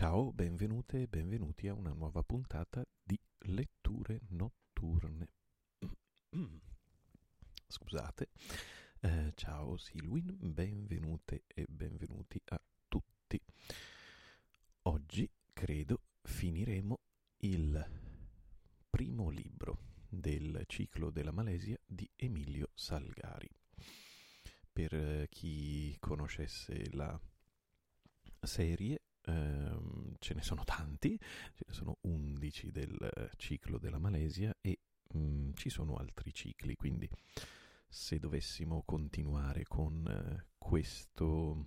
Ciao, benvenute e benvenuti a una nuova puntata di Letture Notturne. Scusate. Eh, ciao Silwin, benvenute e benvenuti a tutti. Oggi credo finiremo il primo libro del ciclo della Malesia di Emilio Salgari. Per chi conoscesse la serie, ehm, ce ne sono tanti, ce ne sono 11 del ciclo della Malesia e mh, mm, ci sono altri cicli, quindi se dovessimo continuare con eh, questo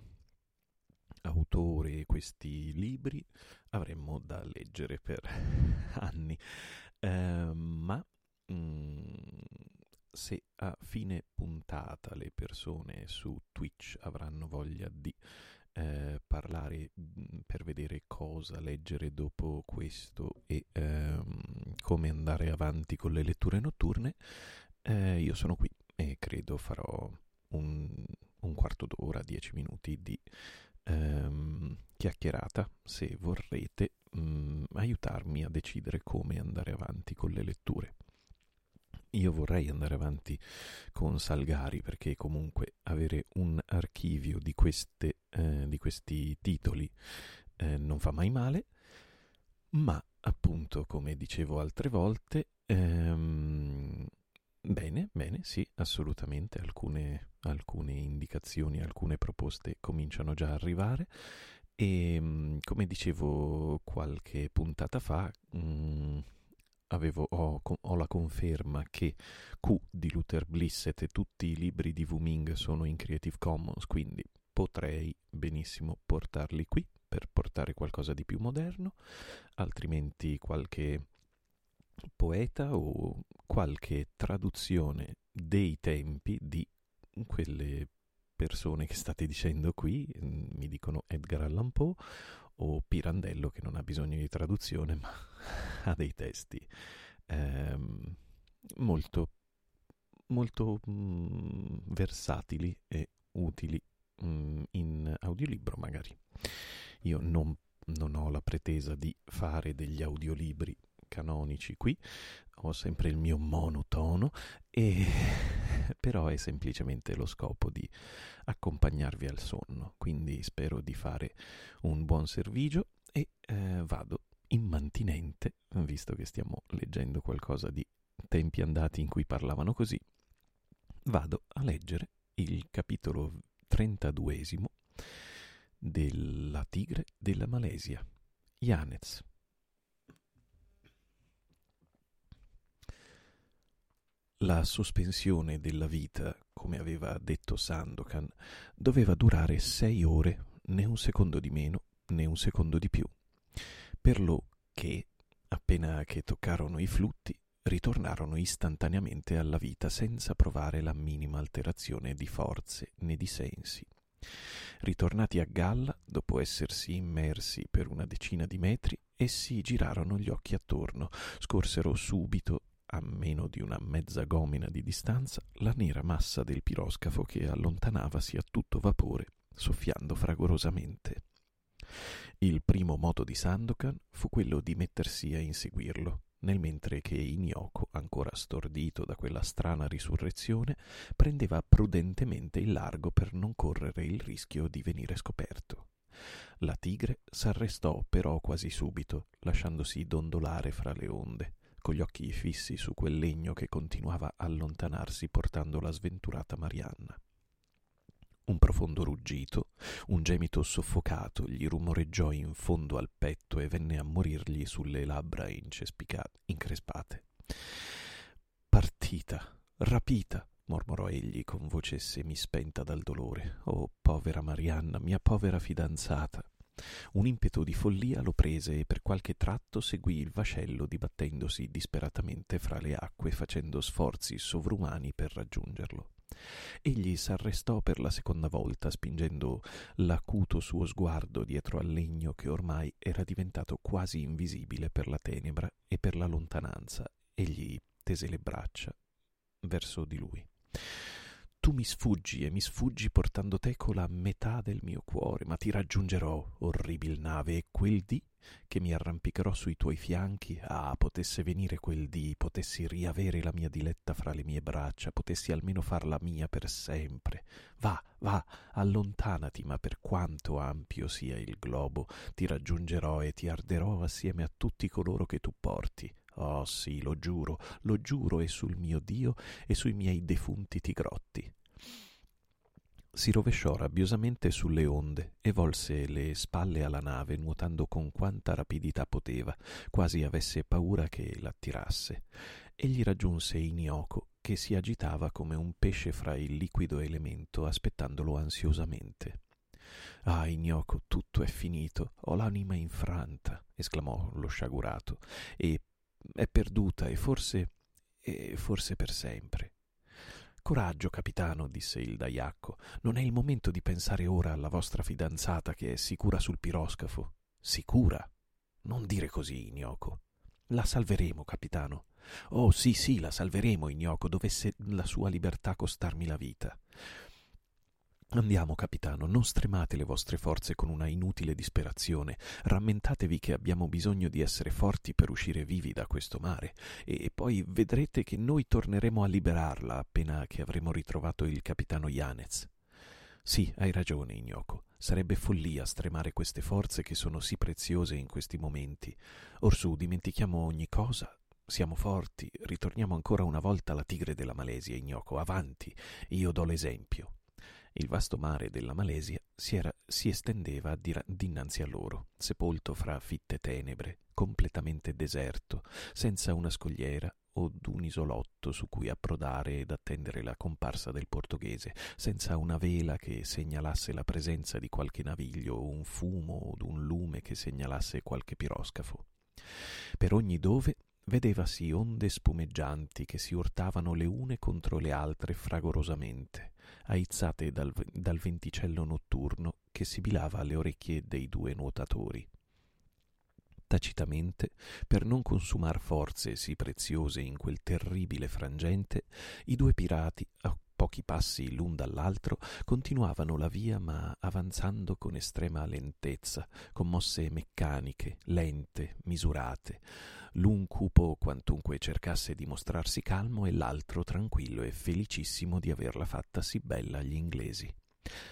autore e questi libri avremmo da leggere per anni, eh, ma mh, mm, se a fine puntata le persone su Twitch avranno voglia di eh, parlare mm, per vedere cosa leggere dopo questo e ehm, come andare avanti con le letture notturne, eh, io sono qui e credo farò un, un quarto d'ora, dieci minuti di ehm, chiacchierata se vorrete mh, mm, aiutarmi a decidere come andare avanti con le letture. Io vorrei andare avanti con Salgari perché comunque avere un archivio di, queste, eh, di questi titoli eh, non fa mai male, ma appunto come dicevo altre volte, ehm, bene, bene, sì, assolutamente, alcune, alcune indicazioni, alcune proposte cominciano già a arrivare. E ehm, come dicevo qualche puntata fa... Mh, mm, avevo, ho, ho, la conferma che Q di Luther Blissett e tutti i libri di Wuming sono in Creative Commons, quindi potrei benissimo portarli qui per portare qualcosa di più moderno, altrimenti qualche poeta o qualche traduzione dei tempi di quelle persone che state dicendo qui, mi dicono Edgar Allan Poe o Pirandello che non ha bisogno di traduzione ma ha dei testi ehm, molto, molto mm, versatili e utili mm, in audiolibro magari. Io non, non ho la pretesa di fare degli audiolibri canonici qui, ho sempre il mio monotono, e però è semplicemente lo scopo di accompagnarvi al sonno, quindi spero di fare un buon servigio e eh, vado immantinente, visto che stiamo leggendo qualcosa di tempi andati in cui parlavano così, vado a leggere il capitolo 32 della Tigre della Malesia, Yanez. La sospensione della vita, come aveva detto Sandokan, doveva durare sei ore, né un secondo di meno, né un secondo di più. Per lo che, appena che toccarono i flutti, ritornarono istantaneamente alla vita senza provare la minima alterazione di forze né di sensi. Ritornati a galla, dopo essersi immersi per una decina di metri, essi girarono gli occhi attorno, scorsero subito a meno di una mezza gomina di distanza, la nera massa del piroscafo che allontanavasi a tutto vapore, soffiando fragorosamente. Il primo moto di Sandokan fu quello di mettersi a inseguirlo, nel mentre che Inioco, ancora stordito da quella strana risurrezione, prendeva prudentemente il largo per non correre il rischio di venire scoperto. La tigre s'arrestò però quasi subito, lasciandosi dondolare fra le onde con gli occhi fissi su quel legno che continuava a allontanarsi portando la sventurata Marianna. Un profondo ruggito, un gemito soffocato gli rumoreggiò in fondo al petto e venne a morirgli sulle labbra increspate. Partita, rapita, mormorò egli con voce semispenta dal dolore. Oh, povera Marianna, mia povera fidanzata. Un impeto di follia lo prese e per qualche tratto seguì il vascello dibattendosi disperatamente fra le acque facendo sforzi sovrumani per raggiungerlo. Egli s'arrestò per la seconda volta, spingendo l'acuto suo sguardo dietro al legno che ormai era diventato quasi invisibile per la tenebra e per la lontananza. Egli tese le braccia verso di lui. Tu mi sfuggi e mi sfuggi portando teco la metà del mio cuore, ma ti raggiungerò, orribil nave, e quel dì che mi arrampicherò sui tuoi fianchi, ah, potesse venire quel dì, potessi riavere la mia diletta fra le mie braccia, potessi almeno farla mia per sempre. Va, va, allontanati, ma per quanto ampio sia il globo, ti raggiungerò e ti arderò assieme a tutti coloro che tu porti. Oh sì, lo giuro, lo giuro e sul mio Dio e sui miei defunti tigrotti. Si rovesciò rabbiosamente sulle onde e volse le spalle alla nave nuotando con quanta rapidità poteva, quasi avesse paura che l'attirasse. Egli raggiunse Inioco, che si agitava come un pesce fra il liquido elemento, aspettandolo ansiosamente. Ah, Inioco, tutto è finito, ho l'anima infranta, esclamò lo sciagurato, e è perduta e forse e forse per sempre. Coraggio, capitano, disse il Daiacco, non è il momento di pensare ora alla vostra fidanzata che è sicura sul piroscafo. Sicura? Non dire così, Ignoco. La salveremo, capitano. Oh sì, sì, la salveremo, Ignoco, dovesse la sua libertà costarmi la vita. Andiamo, capitano, non stremate le vostre forze con una inutile disperazione. Rammentatevi che abbiamo bisogno di essere forti per uscire vivi da questo mare, e poi vedrete che noi torneremo a liberarla appena che avremo ritrovato il capitano Yanez. Sì, hai ragione, Ignoco. Sarebbe follia stremare queste forze che sono sì preziose in questi momenti. Orsù, dimentichiamo ogni cosa. Siamo forti, ritorniamo ancora una volta alla tigre della Malesia, Ignoco. Avanti, io do l'esempio. Il vasto mare della Malesia si, era, si estendeva dinanzi a loro, sepolto fra fitte tenebre, completamente deserto, senza una scogliera o d'un isolotto su cui approdare ed attendere la comparsa del portoghese, senza una vela che segnalasse la presenza di qualche naviglio o un fumo o d'un lume che segnalasse qualche piroscafo. Per ogni dove vedevasi onde spumeggianti che si urtavano le une contro le altre fragorosamente, aizzate dal, dal venticello notturno che sibilava alle orecchie dei due nuotatori. Tacitamente, per non consumar forze sì preziose in quel terribile frangente, i due pirati, a pochi passi l'un dall'altro, continuavano la via ma avanzando con estrema lentezza, con mosse meccaniche, lente, misurate, l'un cupo quantunque cercasse di mostrarsi calmo e l'altro tranquillo e felicissimo di averla fatta sì bella agli inglesi.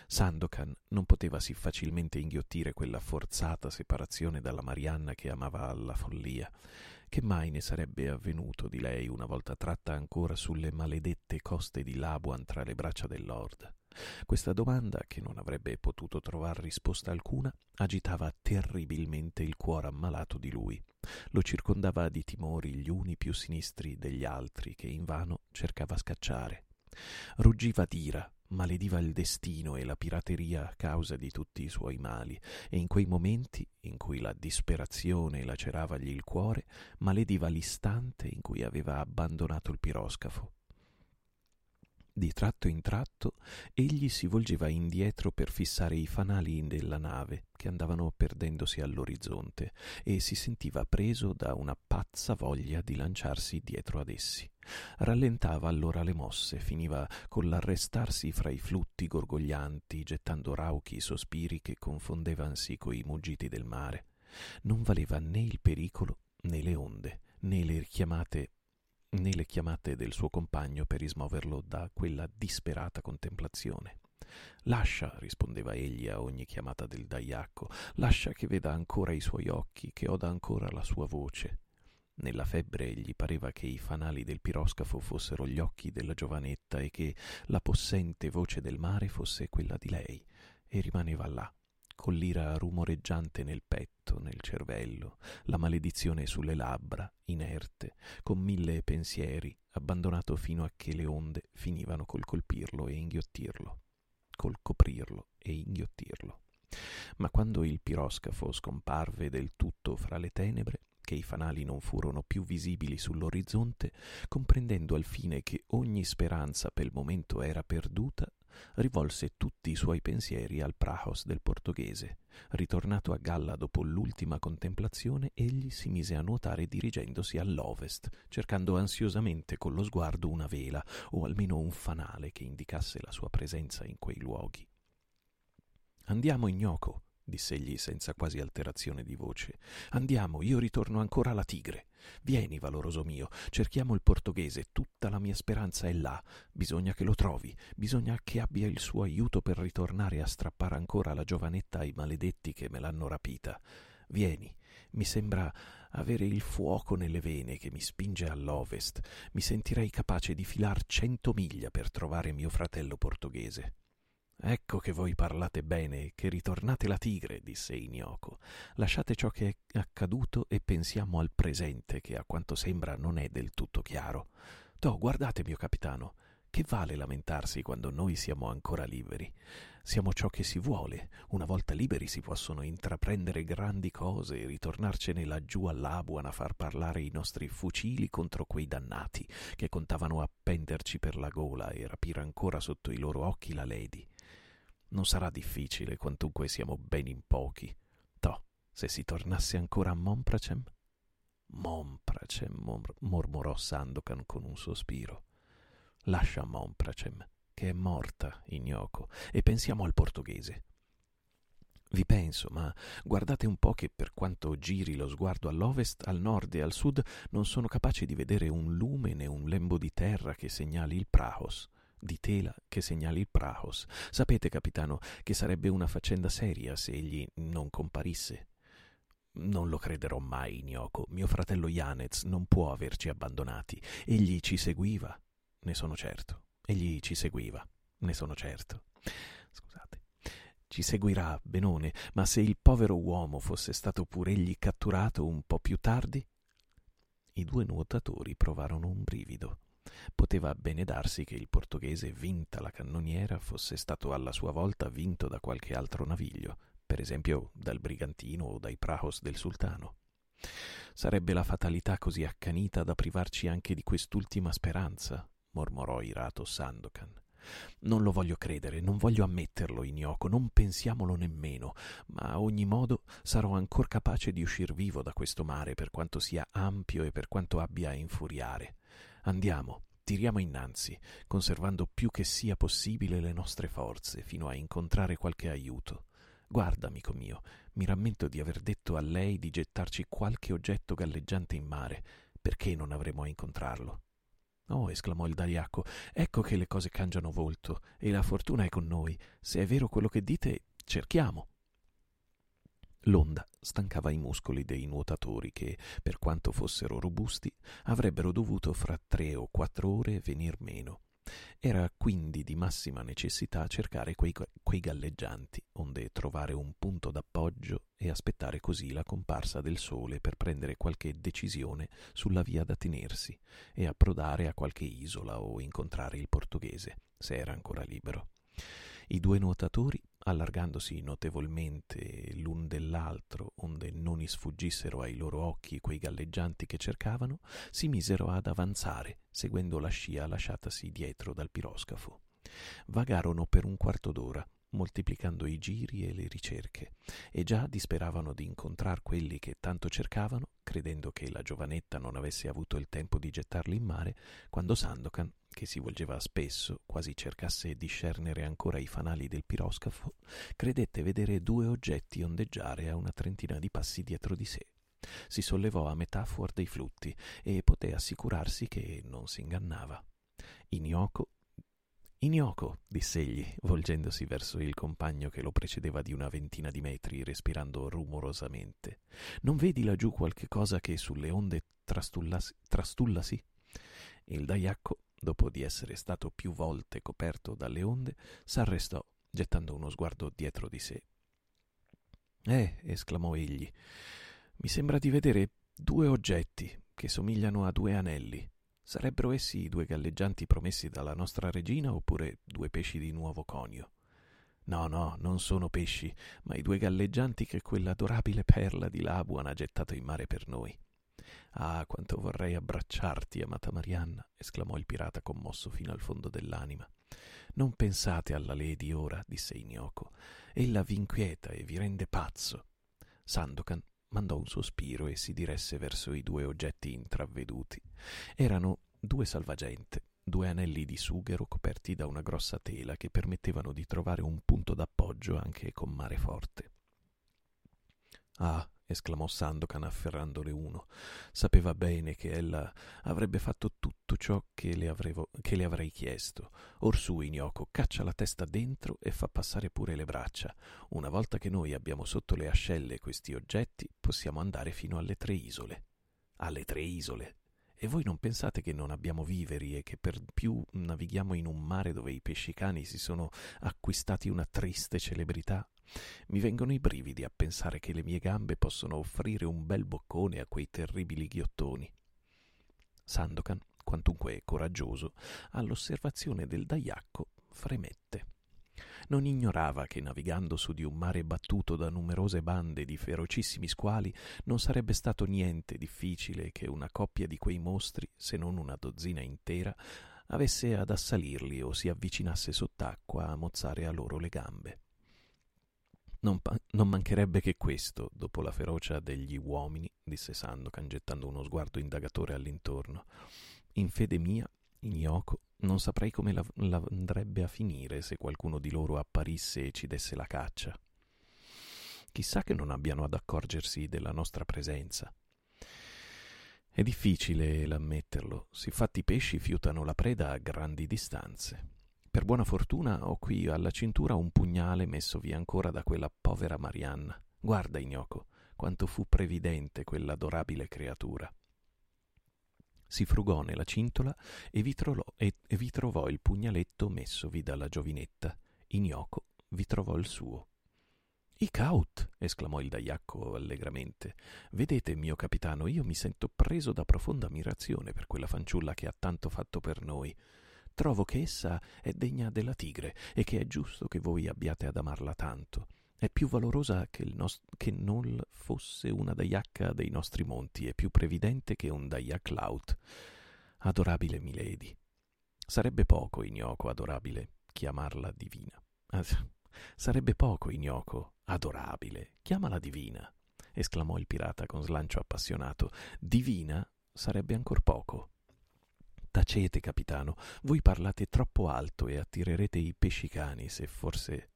Sandokan non poteva sì facilmente inghiottire quella forzata separazione dalla Marianna che amava alla follia. Che mai ne sarebbe avvenuto di lei una volta tratta ancora sulle maledette coste di Labuan tra le braccia del Lord? Questa domanda, che non avrebbe potuto trovar risposta alcuna, agitava terribilmente il cuore ammalato di lui. Lo circondava di timori gli uni più sinistri degli altri che invano cercava scacciare. Ruggiva d'ira malediva il destino e la pirateria a causa di tutti i suoi mali, e in quei momenti in cui la disperazione laceravagli il cuore, malediva l'istante in cui aveva abbandonato il piroscafo. Di tratto in tratto egli si volgeva indietro per fissare i fanali della nave che andavano perdendosi all'orizzonte e si sentiva preso da una pazza voglia di lanciarsi dietro ad essi. Rallentava allora le mosse, finiva con l'arrestarsi fra i flutti gorgoglianti, gettando rauchi sospiri che confondevansi coi muggiti del mare. Non valeva né il pericolo né le onde, né le chiamate né le chiamate del suo compagno per rismoverlo da quella disperata contemplazione. Lascia, rispondeva egli a ogni chiamata del Daiacco, lascia che veda ancora i suoi occhi, che oda ancora la sua voce. Nella febbre gli pareva che i fanali del piroscafo fossero gli occhi della giovanetta e che la possente voce del mare fosse quella di lei, e rimaneva là, con l'ira rumoreggiante nel petto, nel cervello, la maledizione sulle labbra, inerte, con mille pensieri, abbandonato fino a che le onde finivano col colpirlo e inghiottirlo, col coprirlo e inghiottirlo. Ma quando il piroscafo scomparve del tutto fra le tenebre, che i fanali non furono più visibili sull'orizzonte, comprendendo alfine che ogni speranza per il momento era perduta, rivolse tutti i suoi pensieri al Prahos del portoghese. Ritornato a galla dopo l'ultima contemplazione, egli si mise a nuotare dirigendosi all'ovest, cercando ansiosamente con lo sguardo una vela o almeno un fanale che indicasse la sua presenza in quei luoghi. Andiamo, ignoco, diss'egli senza quasi alterazione di voce. Andiamo, io ritorno ancora alla tigre. Vieni, valoroso mio, cerchiamo il portoghese, tutta la mia speranza è là. Bisogna che lo trovi, bisogna che abbia il suo aiuto per ritornare a strappare ancora la giovanetta ai maledetti che me l'hanno rapita. Vieni, mi sembra avere il fuoco nelle vene che mi spinge all'ovest. Mi sentirei capace di filar cento miglia per trovare mio fratello portoghese. Ecco che voi parlate bene, che ritornate la tigre, disse Inioco. Lasciate ciò che è accaduto e pensiamo al presente, che a quanto sembra non è del tutto chiaro. Toh, guardate, mio capitano, che vale lamentarsi quando noi siamo ancora liberi? Siamo ciò che si vuole. Una volta liberi si possono intraprendere grandi cose e ritornarcene laggiù all'Abuan a far parlare i nostri fucili contro quei dannati che contavano appenderci per la gola e rapire ancora sotto i loro occhi la Lady. Non sarà difficile, quantunque siamo ben in pochi. Toh, se si tornasse ancora a Monpracem? Monpracem, mor- mormorò Sandokan con un sospiro. Lascia Monpracem, che è morta, ignoco, e pensiamo al portoghese. Vi penso, ma guardate un po' che per quanto giri lo sguardo all'ovest, al nord e al sud, non sono capace di vedere un lume né un lembo di terra che segnali il Prahos di tela che segnali il Prahos. Sapete, capitano, che sarebbe una faccenda seria se egli non comparisse. Non lo crederò mai, Ignoco. Mio fratello Janez non può averci abbandonati. Egli ci seguiva, ne sono certo. Egli ci seguiva, ne sono certo. Scusate. Ci seguirà, Benone, ma se il povero uomo fosse stato pure egli catturato un po' più tardi? I due nuotatori provarono un brivido. Poteva bene darsi che il portoghese, vinta la cannoniera, fosse stato alla sua volta vinto da qualche altro naviglio, per esempio dal brigantino o dai prahos del sultano. Sarebbe la fatalità così accanita da privarci anche di quest'ultima speranza, mormorò irato Sandokan. Non lo voglio credere, non voglio ammetterlo, Inioco, non pensiamolo nemmeno, ma a ogni modo sarò ancor capace di uscir vivo da questo mare per quanto sia ampio e per quanto abbia a infuriare. Andiamo, tiriamo innanzi, conservando più che sia possibile le nostre forze, fino a incontrare qualche aiuto. Guarda, amico mio, mi rammento di aver detto a lei di gettarci qualche oggetto galleggiante in mare. Perché non avremo a incontrarlo? Oh, esclamò il Dariacco, ecco che le cose cangiano volto e la fortuna è con noi. Se è vero quello che dite, cerchiamo. L'onda stancava i muscoli dei nuotatori che, per quanto fossero robusti, avrebbero dovuto fra tre o quattro ore venir meno. Era quindi di massima necessità cercare quei, quei, galleggianti, onde trovare un punto d'appoggio e aspettare così la comparsa del sole per prendere qualche decisione sulla via da tenersi e approdare a qualche isola o incontrare il portoghese, se era ancora libero. I due nuotatori, allargandosi notevolmente l'un dell'altro, onde non isfuggissero ai loro occhi quei galleggianti che cercavano, si misero ad avanzare, seguendo la scia lasciatasi dietro dal piroscafo. Vagarono per un quarto d'ora, moltiplicando i giri e le ricerche, e già disperavano di incontrar quelli che tanto cercavano, credendo che la giovanetta non avesse avuto il tempo di gettarli in mare, quando Sandokan che si volgeva spesso, quasi cercasse di discernere ancora i fanali del piroscafo, credette vedere due oggetti ondeggiare a una trentina di passi dietro di sé. Si sollevò a metà fuori dei flutti e poté assicurarsi che non si ingannava. Inioco Inioco, diss'egli, volgendosi verso il compagno che lo precedeva di una ventina di metri, respirando rumorosamente. Non vedi laggiù qualche cosa che sulle onde trastullasi? trastullasi? Il daiacco dopo di essere stato più volte coperto dalle onde, s'arrestò, gettando uno sguardo dietro di sé. Eh, esclamò egli, mi sembra di vedere due oggetti che somigliano a due anelli. Sarebbero essi i due galleggianti promessi dalla nostra regina oppure due pesci di nuovo conio? No, no, non sono pesci, ma i due galleggianti che quell'adorabile perla di Labuan ha gettato in mare per noi. Ah, quanto vorrei abbracciarti, amata Marianna, esclamò il pirata commosso fino al fondo dell'anima. Non pensate alla Lady ora, disse Inioco. Ella vi inquieta e vi rende pazzo. Sandokan mandò un sospiro e si diresse verso i due oggetti intravveduti. Erano due salvagente, due anelli di sughero coperti da una grossa tela che permettevano di trovare un punto d'appoggio anche con mare forte. Ah, esclamò Sandokan afferrandole uno. Sapeva bene che ella avrebbe fatto tutto ciò che le, avrevo, che le avrei chiesto. Orsù, Inioco, caccia la testa dentro e fa passare pure le braccia. Una volta che noi abbiamo sotto le ascelle questi oggetti, possiamo andare fino alle tre isole. Alle tre isole? E voi non pensate che non abbiamo viveri e che per più navighiamo in un mare dove i pescicani si sono acquistati una triste celebrità? Mi vengono i brividi a pensare che le mie gambe possono offrire un bel boccone a quei terribili ghiottoni. Sandokan, quantunque coraggioso, all'osservazione del daiacco fremette. Non ignorava che navigando su di un mare battuto da numerose bande di ferocissimi squali non sarebbe stato niente difficile che una coppia di quei mostri, se non una dozzina intera, avesse ad assalirli o si avvicinasse sott'acqua a mozzare a loro le gambe. Non, pa- non, mancherebbe che questo, dopo la ferocia degli uomini, disse Sandokan gettando uno sguardo indagatore all'intorno. In fede mia, Inioco, non saprei come la, la andrebbe a finire se qualcuno di loro apparisse e ci desse la caccia. Chissà che non abbiano ad accorgersi della nostra presenza. È difficile l'ammetterlo, siffatti i pesci fiutano la preda a grandi distanze. Per buona fortuna ho qui alla cintura un pugnale messo via ancora da quella povera Marianna. Guarda, Ignoco, quanto fu previdente quell'adorabile creatura. Si frugò nella cintola e vi, trovò, e, e vi trovò il pugnaletto messovi dalla giovinetta. Ignoco vi trovò il suo. I caut! esclamò il daiacco allegramente. Vedete, mio capitano, io mi sento preso da profonda ammirazione per quella fanciulla che ha tanto fatto per noi trovo che essa è degna della tigre e che è giusto che voi abbiate ad amarla tanto. È più valorosa che, nost- che non fosse una daiacca dei nostri monti e più previdente che un daiac laut. Adorabile milady. Sarebbe poco ignoco, adorabile, chiamarla divina. Ah, sarebbe poco ignoco, adorabile, chiamala divina, esclamò il pirata con slancio appassionato. Divina sarebbe ancor poco. Tacete, capitano, voi parlate troppo alto e attirerete i pesci cani se forse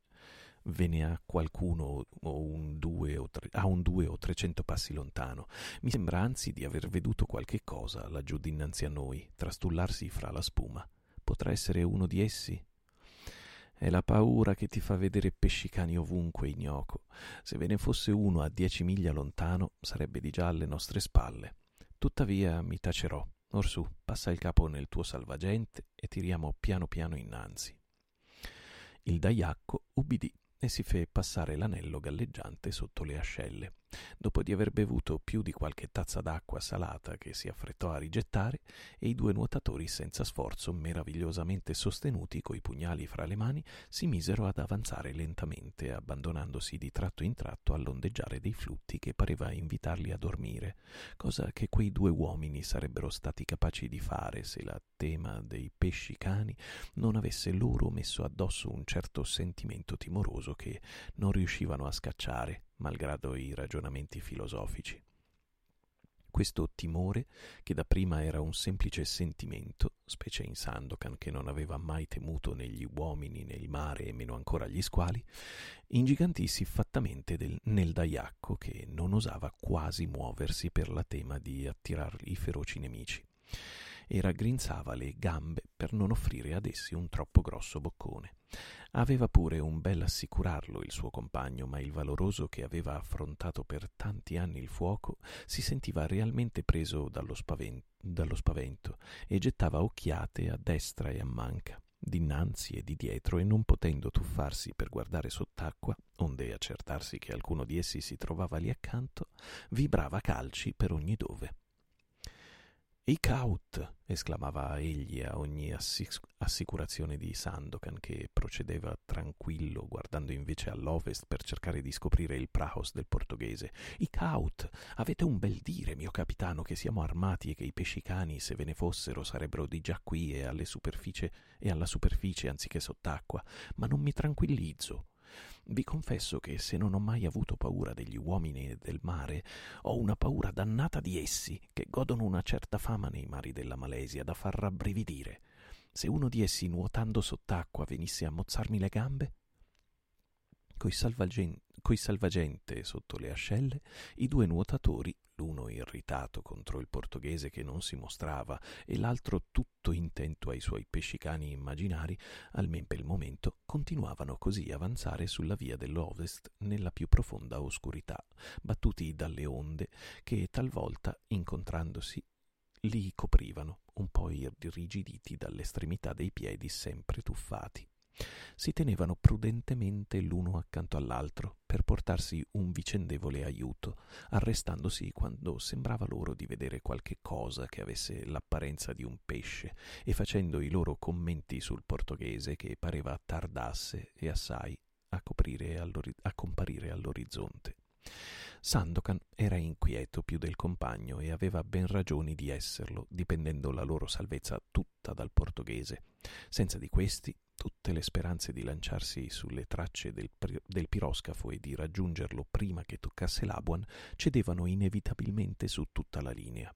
ve ne ha qualcuno o un due o tre, a un due o trecento passi lontano. Mi sembra anzi di aver veduto qualche cosa laggiù dinanzi a noi, trastullarsi fra la spuma. Potrà essere uno di essi? È la paura che ti fa vedere pesci cani ovunque, ignoco. Se ve ne fosse uno a dieci miglia lontano, sarebbe di già alle nostre spalle. Tuttavia mi tacerò. Orsù, passa il capo nel tuo salvagente e tiriamo piano piano innanzi. Il daiacco ubbidì e si fe passare l'anello galleggiante sotto le ascelle. Dopo di aver bevuto più di qualche tazza d'acqua salata che si affrettò a rigettare, e i due nuotatori senza sforzo, meravigliosamente sostenuti coi pugnali fra le mani, si misero ad avanzare lentamente, abbandonandosi di tratto in tratto all'ondeggiare dei flutti che pareva invitarli a dormire, cosa che quei due uomini sarebbero stati capaci di fare se la tema dei pesci cani non avesse loro messo addosso un certo sentimento timoroso che non riuscivano a scacciare malgrado i ragionamenti filosofici. Questo timore, che dapprima era un semplice sentimento, specie in Sandokan che non aveva mai temuto né gli uomini né il mare e meno ancora gli squali, ingigantì siffattamente del, nel daiacco che non osava quasi muoversi per la tema di attirar i feroci nemici e raggrinzava le gambe per non offrire ad essi un troppo grosso boccone. Aveva pure un bel assicurarlo il suo compagno, ma il valoroso che aveva affrontato per tanti anni il fuoco si sentiva realmente preso dallo spavento, dallo spavento e gettava occhiate a destra e a manca dinanzi e di dietro e non potendo tuffarsi per guardare sott'acqua, onde accertarsi che alcuno di essi si trovava lì accanto, vibrava calci per ogni dove. Icaut! esclamava egli a ogni assic- assicurazione di Sandokan, che procedeva tranquillo, guardando invece all'ovest per cercare di scoprire il prahos del portoghese. Icaut! Avete un bel dire, mio capitano, che siamo armati e che i pesci cani, se ve ne fossero, sarebbero di già qui e, e alla superficie anziché sott'acqua, ma non mi tranquillizzo. Vi confesso che se non ho mai avuto paura degli uomini e del mare, ho una paura dannata di essi, che godono una certa fama nei mari della Malesia da far rabbrividire. Se uno di essi nuotando sott'acqua venisse a mozzarmi le gambe, coi, salvagen- coi salvagente sotto le ascelle, i due nuotatori, l'uno irritato contro il portoghese che non si mostrava e l'altro tutto intento ai suoi pescicani immaginari, almen per il momento continuavano così avanzare sulla via dell'ovest nella più profonda oscurità, battuti dalle onde che talvolta, incontrandosi, li coprivano, un po' irrigiditi dall'estremità dei piedi sempre tuffati si tenevano prudentemente l'uno accanto all'altro per portarsi un vicendevole aiuto, arrestandosi quando sembrava loro di vedere qualche cosa che avesse l'apparenza di un pesce e facendo i loro commenti sul portoghese che pareva tardasse e assai a, a comparire all'orizzonte. Sandokan era inquieto più del compagno e aveva ben ragioni di esserlo, dipendendo la loro salvezza tutta dal portoghese. Senza di questi, tutte le speranze di lanciarsi sulle tracce del, del piroscafo e di raggiungerlo prima che toccasse l'Abuan cedevano inevitabilmente su tutta la linea.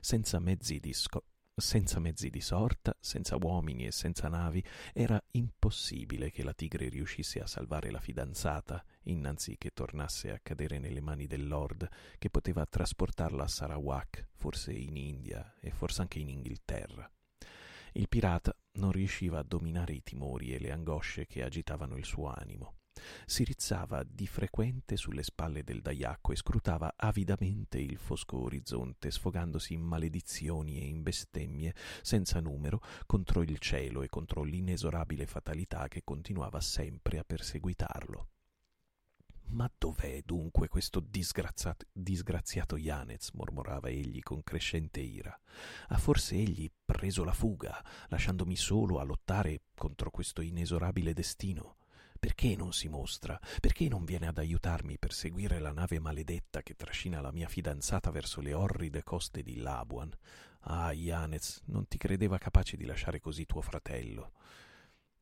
Senza mezzi di, sco- senza mezzi di sorta, senza uomini e senza navi, era impossibile che la tigre riuscisse a salvare la fidanzata, innanzi che tornasse a cadere nelle mani del Lord, che poteva trasportarla a Sarawak, forse in India e forse anche in Inghilterra. Il pirata non riusciva a dominare i timori e le angosce che agitavano il suo animo si rizzava di frequente sulle spalle del daiacco e scrutava avidamente il fosco orizzonte, sfogandosi in maledizioni e in bestemmie senza numero contro il cielo e contro l'inesorabile fatalità che continuava sempre a perseguitarlo. Ma dov'è dunque questo disgraziato, disgraziato Yanez? mormorava egli con crescente ira. Ha forse egli preso la fuga, lasciandomi solo a lottare contro questo inesorabile destino? Perché non si mostra? Perché non viene ad aiutarmi per seguire la nave maledetta che trascina la mia fidanzata verso le orride coste di Labuan? Ah, Yanez, non ti credeva capace di lasciare così tuo fratello.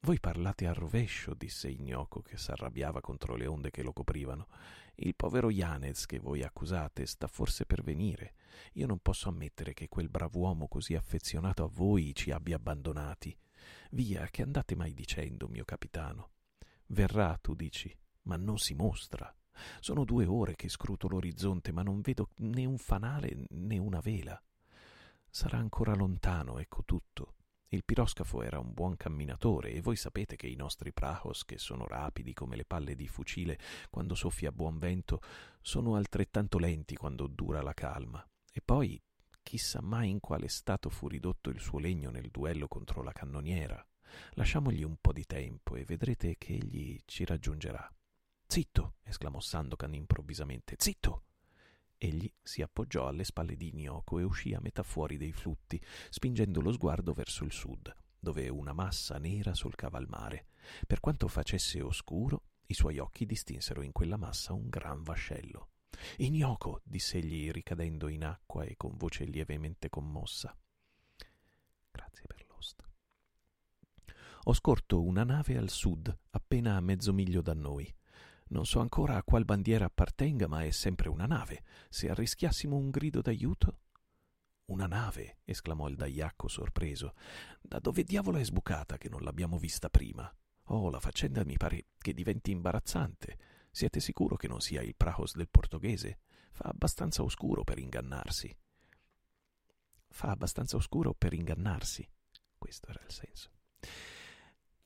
Voi parlate al rovescio, disse Ignoco, che s'arrabbiava contro le onde che lo coprivano. Il povero Yanez che voi accusate sta forse per venire. Io non posso ammettere che quel brav'uomo così affezionato a voi ci abbia abbandonati. Via, che andate mai dicendo, mio capitano? Verrà, tu dici, ma non si mostra. Sono due ore che scruto l'orizzonte, ma non vedo né un fanale né una vela. Sarà ancora lontano, ecco tutto. Il piroscafo era un buon camminatore e voi sapete che i nostri prahos, che sono rapidi come le palle di fucile quando soffia buon vento, sono altrettanto lenti quando dura la calma. E poi, chissà mai in quale stato fu ridotto il suo legno nel duello contro la cannoniera. Lasciamogli un po' di tempo e vedrete che egli ci raggiungerà. Zitto! esclamò Sandokan improvvisamente. Zitto! Egli si appoggiò alle spalle di Gnocco e uscì a metà fuori dei flutti, spingendo lo sguardo verso il sud, dove una massa nera solcava il mare. Per quanto facesse oscuro, i suoi occhi distinsero in quella massa un gran vascello. Ignoco, diss'egli ricadendo in acqua e con voce lievemente commossa. Grazie per l'host. Ho scorto una nave al sud, appena a mezzo miglio da noi. Non so ancora a qual bandiera appartenga, ma è sempre una nave. Se arrischiassimo un grido d'aiuto? Una nave, esclamò il Daiacco sorpreso. Da dove diavolo è sbucata che non l'abbiamo vista prima? Oh, la faccenda mi pare che diventi imbarazzante. Siete sicuro che non sia il Prahos del portoghese? Fa abbastanza oscuro per ingannarsi. Fa abbastanza oscuro per ingannarsi. Questo era il senso.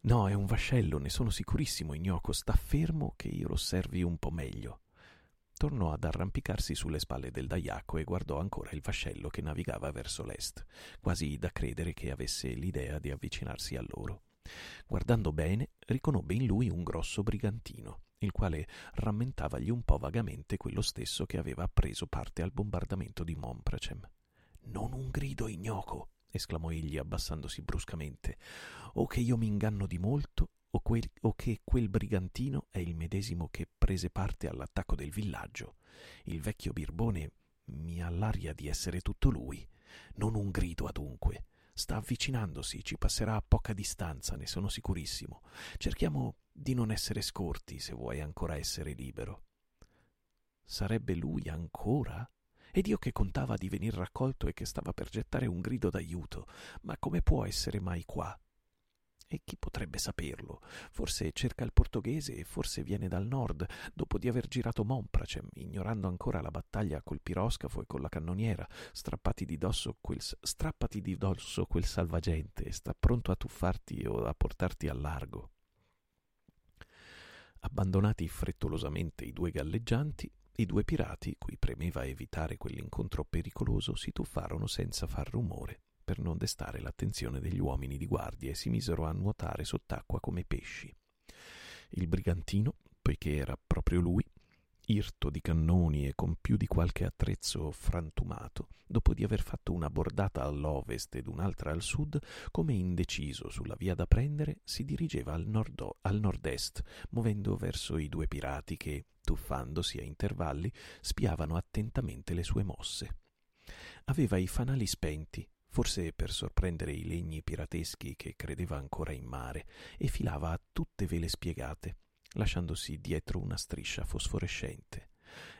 No, è un vascello, ne sono sicurissimo, Ignoco. Sta fermo che io lo osservi un po' meglio. Tornò ad arrampicarsi sulle spalle del Daiacco e guardò ancora il vascello che navigava verso l'est, quasi da credere che avesse l'idea di avvicinarsi a loro. Guardando bene, riconobbe in lui un grosso brigantino, il quale rammentavagli un po' vagamente quello stesso che aveva preso parte al bombardamento di Monpracem. Non un grido ignoco, esclamò egli abbassandosi bruscamente, o che io mi inganno di molto, o, quel, o che quel brigantino è il medesimo che prese parte all'attacco del villaggio. Il vecchio birbone mi ha l'aria di essere tutto lui. Non un grido adunque. Sta avvicinandosi, ci passerà a poca distanza, ne sono sicurissimo. Cerchiamo di non essere scorti, se vuoi ancora essere libero. Sarebbe lui ancora? Ed io che contava di venir raccolto e che stava per gettare un grido d'aiuto. Ma come può essere mai qua? E chi potrebbe saperlo? Forse cerca il portoghese e forse viene dal nord, dopo di aver girato Monpracem, ignorando ancora la battaglia col piroscafo e con la cannoniera, strappati di dosso quel, strappati di dosso quel salvagente e sta pronto a tuffarti o a portarti al largo. Abbandonati frettolosamente i due galleggianti, i due pirati, cui premeva evitare quell'incontro pericoloso, si tuffarono senza far rumore per non destare l'attenzione degli uomini di guardia e si misero a nuotare sott'acqua come pesci. Il brigantino, poiché era proprio lui, irto di cannoni e con più di qualche attrezzo frantumato, dopo di aver fatto una bordata all'ovest ed un'altra al sud, come indeciso sulla via da prendere, si dirigeva al, nord- al nord-est, muovendo verso i due pirati che, tuffandosi a intervalli, spiavano attentamente le sue mosse. Aveva i fanali spenti, forse per sorprendere i legni pirateschi che credeva ancora in mare, e filava a tutte vele spiegate lasciandosi dietro una striscia fosforescente.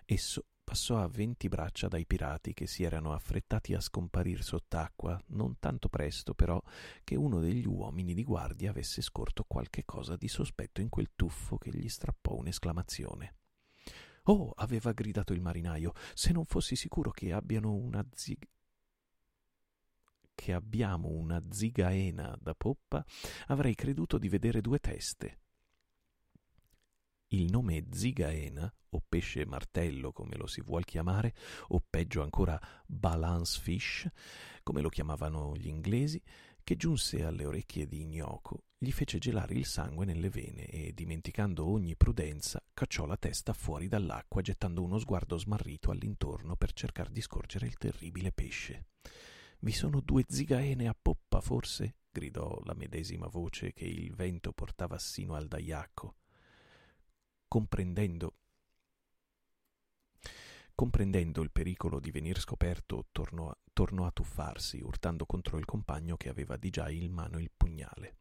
Esso passò a venti braccia dai pirati che si erano affrettati a scomparire sott'acqua, non tanto presto però che uno degli uomini di guardia avesse scorto qualche cosa di sospetto in quel tuffo che gli strappò un'esclamazione. Oh, aveva gridato il marinaio, se non fossi sicuro che abbiano una zig che abbiamo una zigaena da poppa, avrei creduto di vedere due teste. Il nome zigaena, o pesce martello come lo si vuol chiamare, o peggio ancora balance fish, come lo chiamavano gli inglesi, che giunse alle orecchie di Ignoco, gli fece gelare il sangue nelle vene e, dimenticando ogni prudenza, cacciò la testa fuori dall'acqua, gettando uno sguardo smarrito all'intorno per cercare di scorgere il terribile pesce. Vi sono due zigaene a poppa, forse? gridò la medesima voce che il vento portava sino al Daiacco comprendendo comprendendo il pericolo di venir scoperto, tornò, tornò a tuffarsi, urtando contro il compagno che aveva di già in mano il pugnale.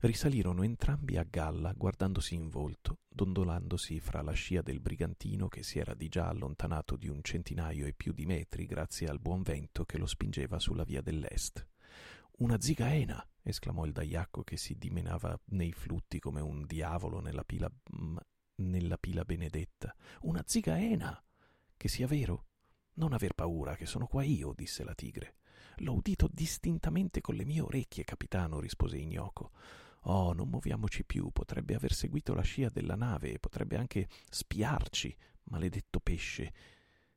Risalirono entrambi a galla, guardandosi in volto, dondolandosi fra la scia del brigantino che si era di già allontanato di un centinaio e più di metri grazie al buon vento che lo spingeva sulla via dell'est. Una zigaena! esclamò il daiacco che si dimenava nei flutti come un diavolo nella pila, nella pila benedetta. Una zigaena! Che sia vero? Non aver paura, che sono qua io, disse la tigre. L'ho udito distintamente con le mie orecchie, capitano, rispose Ignoco. Oh, non muoviamoci più, potrebbe aver seguito la scia della nave potrebbe anche spiarci, maledetto pesce.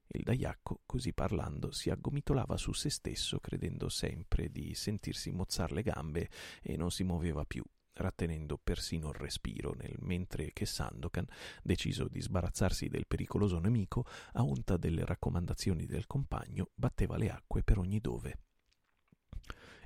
Il daiacco, così parlando, si aggomitolava su se stesso, credendo sempre di sentirsi mozzar le gambe e non si muoveva più rattenendo persino il respiro, nel mentre che Sandokan, deciso di sbarazzarsi del pericoloso nemico, a onta delle raccomandazioni del compagno, batteva le acque per ogni dove.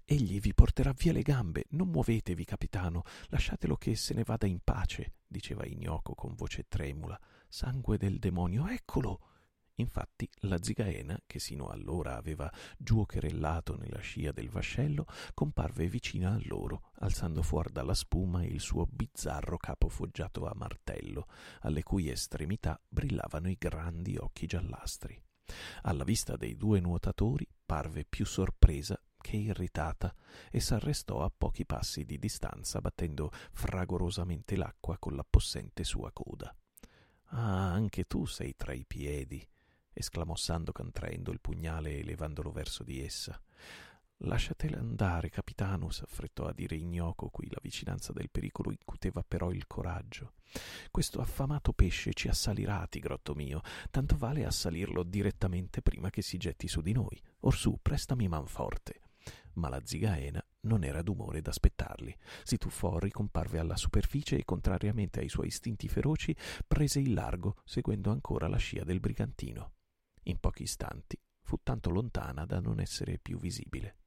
Egli vi porterà via le gambe, non muovetevi, capitano, lasciatelo che se ne vada in pace, diceva Ignoco con voce tremula. Sangue del demonio, eccolo! Infatti la zigaena, che sino allora aveva giuocherellato nella scia del vascello, comparve vicina a loro, alzando fuori dalla spuma il suo bizzarro capo foggiato a martello, alle cui estremità brillavano i grandi occhi giallastri. Alla vista dei due nuotatori parve più sorpresa che irritata e s'arrestò a pochi passi di distanza battendo fragorosamente l'acqua con la possente sua coda. Ah, anche tu sei tra i piedi, esclamò Sandokan traendo il pugnale e levandolo verso di essa. Lasciatela andare, capitano, s'affrettò a dire Ignoco, cui la vicinanza del pericolo incuteva però il coraggio. Questo affamato pesce ci assalirà, tigrotto mio, tanto vale assalirlo direttamente prima che si getti su di noi. Orsù, prestami manforte. Ma la zigaena non era d'umore d'aspettarli. Si tuffò, ricomparve alla superficie e, contrariamente ai suoi istinti feroci, prese il largo, seguendo ancora la scia del brigantino. In pochi istanti fu tanto lontana da non essere più visibile.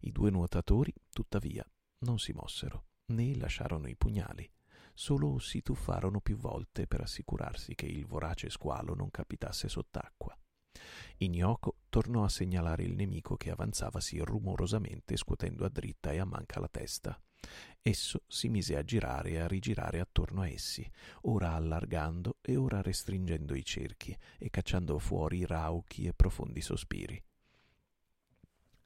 I due nuotatori, tuttavia, non si mossero, né lasciarono i pugnali, solo si tuffarono più volte per assicurarsi che il vorace squalo non capitasse sott'acqua. Ignoco tornò a segnalare il nemico che avanzavasi rumorosamente scuotendo a dritta e a manca la testa. Esso si mise a girare e a rigirare attorno a essi, ora allargando e ora restringendo i cerchi e cacciando fuori rauchi e profondi sospiri.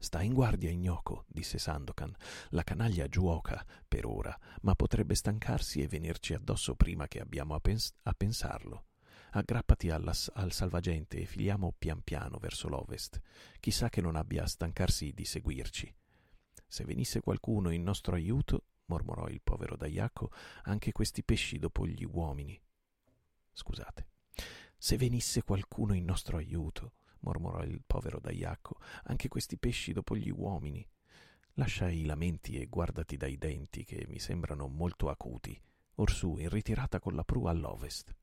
Sta in guardia, Ignoco, disse Sandokan. La canaglia giuoca per ora, ma potrebbe stancarsi e venirci addosso prima che abbiamo a, pens- a pensarlo. Aggrappati alla, al salvagente e filiamo pian piano verso l'ovest. Chissà che non abbia a stancarsi di seguirci. Se venisse qualcuno in nostro aiuto, mormorò il povero Daiaco, anche questi pesci dopo gli uomini. Scusate. Se venisse qualcuno in nostro aiuto, mormorò il povero Daiacco, anche questi pesci dopo gli uomini. Lascia i lamenti e guardati dai denti, che mi sembrano molto acuti. Orsù, in ritirata con la prua all'ovest.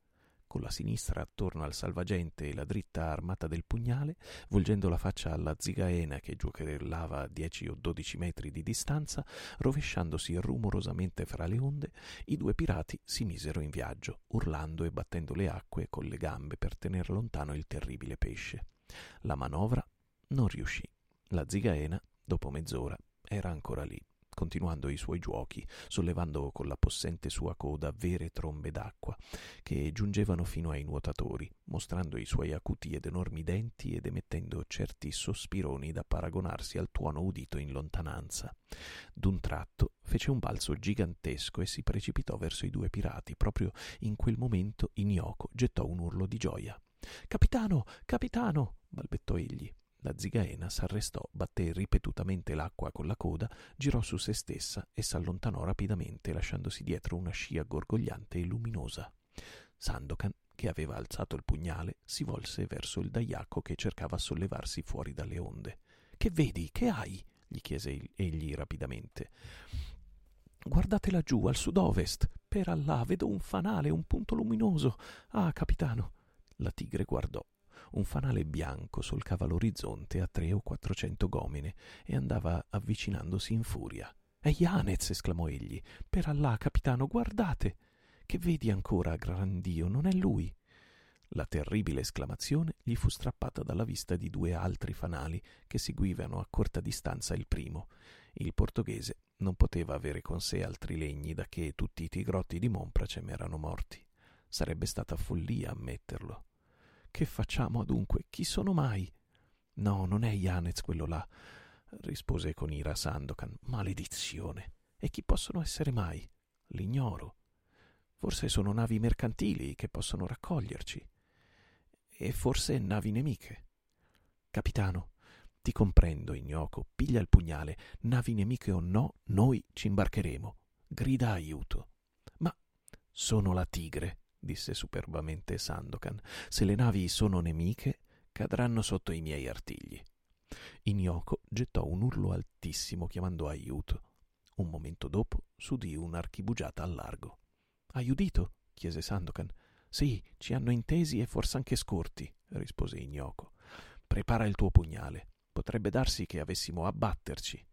Con la sinistra attorno al salvagente e la dritta armata del pugnale, volgendo la faccia alla zigaena che giocherellava a dieci o dodici metri di distanza, rovesciandosi rumorosamente fra le onde, i due pirati si misero in viaggio, urlando e battendo le acque con le gambe per tener lontano il terribile pesce. La manovra non riuscì. La zigaena, dopo mezz'ora, era ancora lì, continuando i suoi giuochi, sollevando con la possente sua coda vere trombe d'acqua, che giungevano fino ai nuotatori, mostrando i suoi acuti ed enormi denti ed emettendo certi sospironi da paragonarsi al tuono udito in lontananza. D'un tratto fece un balzo gigantesco e si precipitò verso i due pirati. Proprio in quel momento Inioco gettò un urlo di gioia. Capitano, capitano, balbettò egli. La zigaena s'arrestò, batté ripetutamente l'acqua con la coda, girò su se stessa e s'allontanò rapidamente, lasciandosi dietro una scia gorgogliante e luminosa. Sandokan, che aveva alzato il pugnale, si volse verso il daiaco che cercava sollevarsi fuori dalle onde. Che vedi? Che hai? gli chiese egli rapidamente. Guardate laggiù, al sud-ovest. Per Allah, vedo un fanale, un punto luminoso. Ah, capitano, la tigre guardò. Un fanale bianco solcava l'orizzonte a tre o quattrocento gomine e andava avvicinandosi in furia. È Yanez! esclamò egli. Per Allah, capitano, guardate! Che vedi ancora, gran Dio, non è lui? La terribile esclamazione gli fu strappata dalla vista di due altri fanali che seguivano a corta distanza il primo. Il portoghese non poteva avere con sé altri legni da che tutti i tigrotti di Monpracem erano morti. Sarebbe stata follia ammetterlo. Che facciamo adunque? Chi sono mai? No, non è Yanez quello là, rispose con ira Sandokan. Maledizione! E chi possono essere mai? L'ignoro. Forse sono navi mercantili che possono raccoglierci. E forse navi nemiche. Capitano, ti comprendo, ignoco, piglia il pugnale, navi nemiche o no, noi ci imbarcheremo. Grida aiuto. Ma sono la tigre, disse superbamente Sandokan. Se le navi sono nemiche, cadranno sotto i miei artigli. Ignoco gettò un urlo altissimo chiamando aiuto. Un momento dopo s'udì un'archibugiata al largo. Hai udito? chiese Sandokan. Sì, ci hanno intesi e forse anche scorti, rispose Ignoco. Prepara il tuo pugnale. Potrebbe darsi che avessimo a batterci.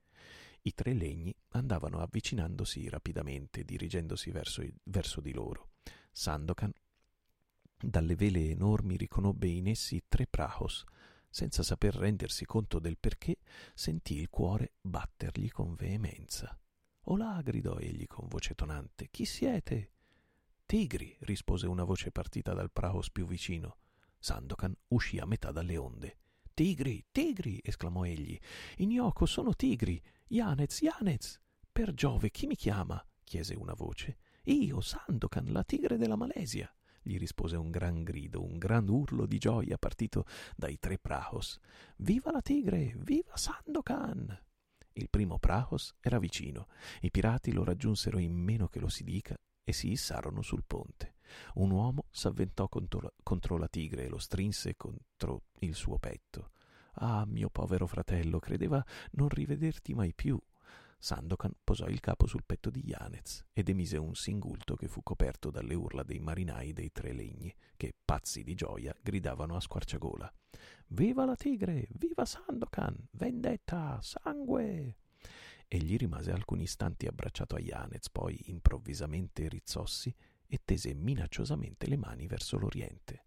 I tre legni andavano avvicinandosi rapidamente, dirigendosi verso, verso di loro. Sandokan, dalle vele enormi, riconobbe in essi tre prahos. Senza saper rendersi conto del perché, sentì il cuore battergli con veemenza. Olà, gridò egli con voce tonante, chi siete? Tigri, rispose una voce partita dal praos più vicino. Sandokan uscì a metà dalle onde. Tigri, tigri, esclamò egli. Ignoco, sono tigri. Yanez, Yanez. Per Giove, chi mi chiama? chiese una voce. Io, Sandokan, la tigre della Malesia gli rispose un gran grido, un gran urlo di gioia partito dai tre prahos. Viva la tigre! Viva Sandokan! Il primo prahos era vicino. I pirati lo raggiunsero in meno che lo si dica e si issarono sul ponte. Un uomo s'avventò contro la, contro la tigre e lo strinse contro il suo petto. Ah, mio povero fratello, credeva non rivederti mai più. Sandokan posò il capo sul petto di Yanez ed emise un singulto che fu coperto dalle urla dei marinai dei tre legni, che, pazzi di gioia, gridavano a squarciagola. Viva la tigre! Viva Sandokan! Vendetta! Sangue! Egli rimase alcuni istanti abbracciato a Yanez, poi improvvisamente rizzossi e tese minacciosamente le mani verso l'oriente.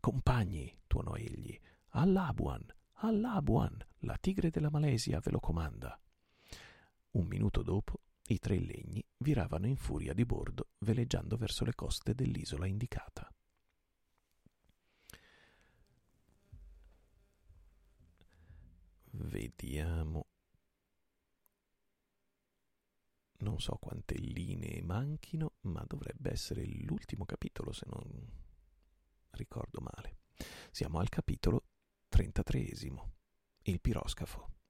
Compagni, tuonò egli, all'Abuan, all'Abuan, la tigre della Malesia ve lo comanda. Un minuto dopo i tre legni viravano in furia di bordo, veleggiando verso le coste dell'isola indicata. Vediamo. Non so quante linee manchino, ma dovrebbe essere l'ultimo capitolo se non ricordo male. Siamo al capitolo 33, il piroscafo.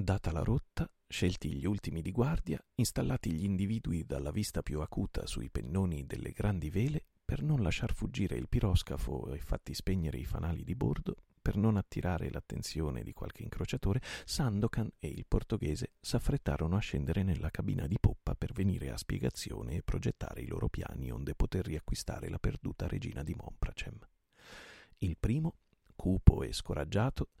Data la rotta, scelti gli ultimi di guardia, installati gli individui dalla vista più acuta sui pennoni delle grandi vele, per non lasciar fuggire il piroscafo e fatti spegnere i fanali di bordo, per non attirare l'attenzione di qualche incrociatore, Sandokan e il portoghese s'affrettarono a scendere nella cabina di poppa per venire a spiegazione e progettare i loro piani onde poter riacquistare la perduta regina di Monpracem. Il primo, cupo e scoraggiato,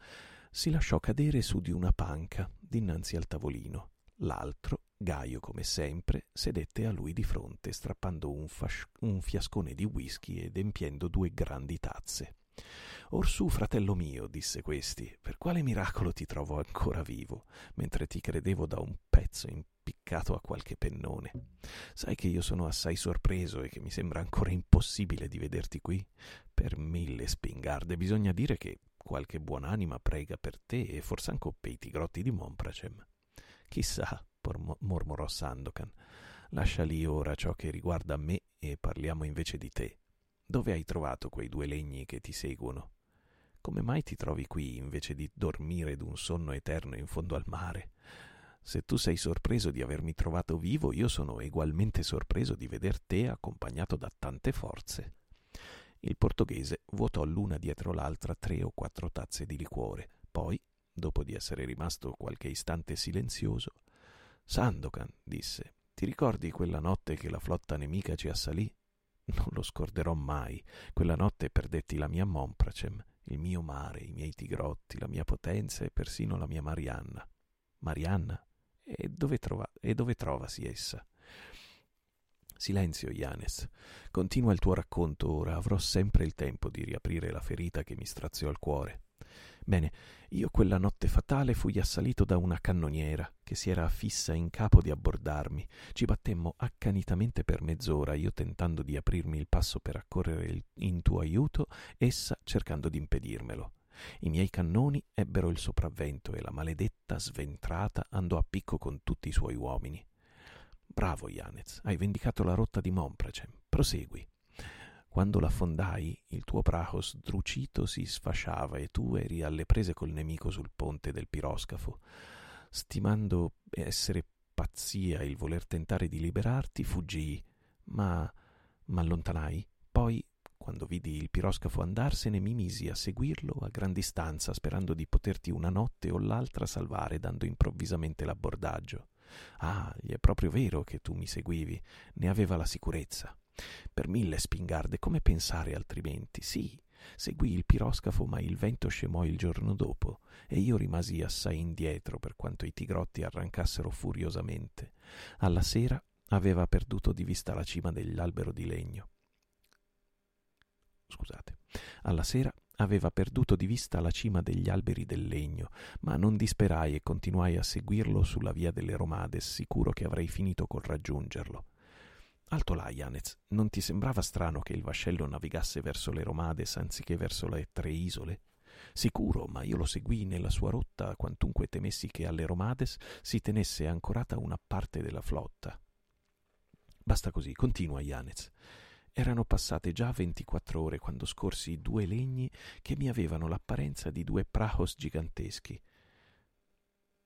si lasciò cadere su di una panca dinanzi al tavolino. L'altro, Gaio come sempre, sedette a lui di fronte, strappando un, fasc- un fiascone di whisky ed empiendo due grandi tazze. Orsù, fratello mio, disse questi, per quale miracolo ti trovo ancora vivo, mentre ti credevo da un pezzo impiccato a qualche pennone? Sai che io sono assai sorpreso e che mi sembra ancora impossibile di vederti qui? Per mille spingarde bisogna dire che qualche buonanima prega per te e forse anche per i tigrotti di Monpracem. Chissà, mormorò Sandokan. Lascia lì ora ciò che riguarda me e parliamo invece di te. Dove hai trovato quei due legni che ti seguono? Come mai ti trovi qui invece di dormire d'un sonno eterno in fondo al mare? Se tu sei sorpreso di avermi trovato vivo, io sono egualmente sorpreso di veder te accompagnato da tante forze. Il portoghese vuotò l'una dietro l'altra tre o quattro tazze di liquore. Poi, dopo di essere rimasto qualche istante silenzioso, Sandokan, disse, ti ricordi quella notte che la flotta nemica ci assalì? Non lo scorderò mai. Quella notte perdetti la mia Monpracem, il mio mare, i miei tigrotti, la mia potenza e persino la mia Marianna. Marianna? E dove, trova- e dove trovasi essa? Silenzio, Ianes. Continua il tuo racconto ora, avrò sempre il tempo di riaprire la ferita che mi straziò il cuore. Bene, io quella notte fatale fui assalito da una cannoniera che si era affissa in capo di abbordarmi. Ci battemmo accanitamente per mezz'ora, io tentando di aprirmi il passo per accorrere in tuo aiuto, essa cercando di impedirmelo. I miei cannoni ebbero il sopravvento e la maledetta sventrata andò a picco con tutti i suoi uomini. Bravo, Janez, hai vendicato la rotta di Monpracem. Prosegui. Quando l'affondai, il tuo praho sdrucito si sfasciava e tu eri alle prese col nemico sul ponte del piroscafo. Stimando essere pazzia il voler tentare di liberarti, fuggii, ma m'allontanai. Poi, quando vidi il piroscafo andarsene, mi misi a seguirlo a gran distanza, sperando di poterti una notte o l'altra salvare, dando improvvisamente l'abbordaggio. Ah, è proprio vero che tu mi seguivi, ne aveva la sicurezza. Per mille spingarde, come pensare altrimenti? Sì, seguì il piroscafo, ma il vento scemò il giorno dopo, e io rimasi assai indietro per quanto i tigrotti arrancassero furiosamente. Alla sera aveva perduto di vista la cima dell'albero di legno. Scusate. Alla sera Aveva perduto di vista la cima degli alberi del legno, ma non disperai e continuai a seguirlo sulla via delle Romades, sicuro che avrei finito col raggiungerlo. Alto là, Janez, non ti sembrava strano che il vascello navigasse verso le Romades anziché verso le tre isole? Sicuro, ma io lo seguii nella sua rotta quantunque temessi che alle Romades si tenesse ancorata una parte della flotta. Basta così, continua Janez. Erano passate già ventiquattro ore quando scorsi due legni che mi avevano l'apparenza di due prahos giganteschi.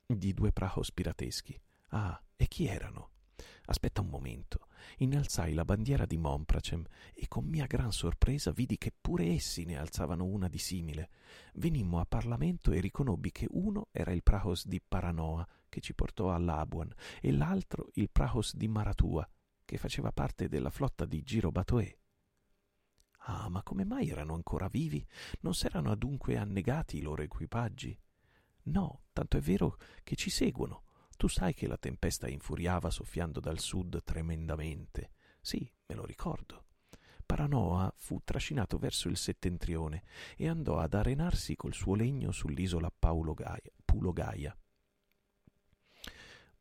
Di due prahos pirateschi. Ah, e chi erano? Aspetta un momento. Innalzai la bandiera di Monpracem e con mia gran sorpresa vidi che pure essi ne alzavano una di simile. Venimmo a Parlamento e riconobbi che uno era il Prahos di Paranoa, che ci portò a Labuan, e l'altro il Prahos di Maratua, che faceva parte della flotta di Giro Batoè. Ah, ma come mai erano ancora vivi? Non s'erano adunque annegati i loro equipaggi? No, tanto è vero che ci seguono. Tu sai che la tempesta infuriava soffiando dal sud tremendamente. Sì, me lo ricordo. Paranoa fu trascinato verso il settentrione e andò ad arenarsi col suo legno sull'isola Pulogaia.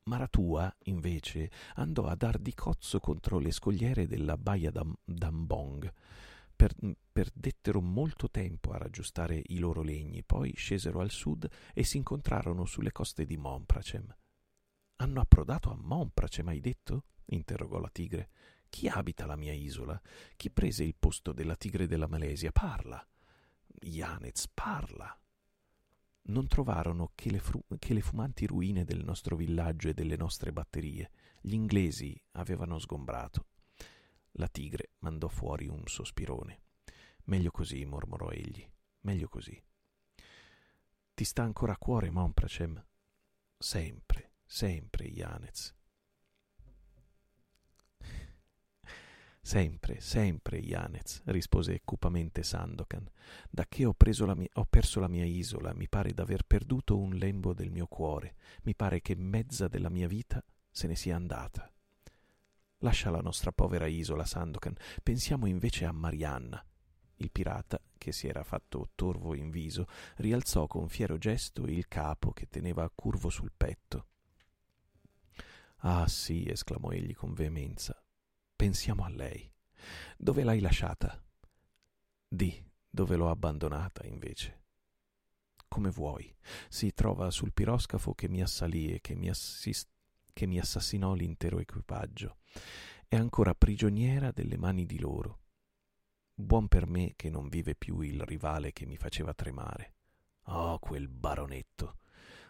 Maratua, invece, andò a dar di cozzo contro le scogliere della baia d'Ambong. Per, perdettero molto tempo a raggiustare i loro legni, poi scesero al sud e si incontrarono sulle coste di Monpracem. Hanno approdato a Monpracem, hai detto? interrogò la tigre. Chi abita la mia isola? Chi prese il posto della tigre della Malesia? Parla. Yanez, parla non trovarono che le, fru- che le, fumanti ruine del nostro villaggio e delle nostre batterie. Gli inglesi avevano sgombrato. La tigre mandò fuori un sospirone. Meglio così, mormorò egli, meglio così. Ti sta ancora a cuore, Monpracem? Sempre, sempre, Janez. Sempre, sempre, Janez, rispose cupamente Sandokan. Da che ho, mia, ho, perso la mia isola, mi pare d'aver perduto un lembo del mio cuore, mi pare che mezza della mia vita se ne sia andata. Lascia la nostra povera isola, Sandokan, pensiamo invece a Marianna. Il pirata, che si era fatto torvo in viso, rialzò con fiero gesto il capo che teneva curvo sul petto. Ah sì, esclamò egli con veemenza, Pensiamo a lei. Dove l'hai lasciata? Di dove l'ho abbandonata, invece. Come vuoi. Si trova sul piroscafo che mi assalì e che mi, assist- che mi assassinò l'intero equipaggio. È ancora prigioniera delle mani di loro. Buon per me che non vive più il rivale che mi faceva tremare. Oh, quel baronetto.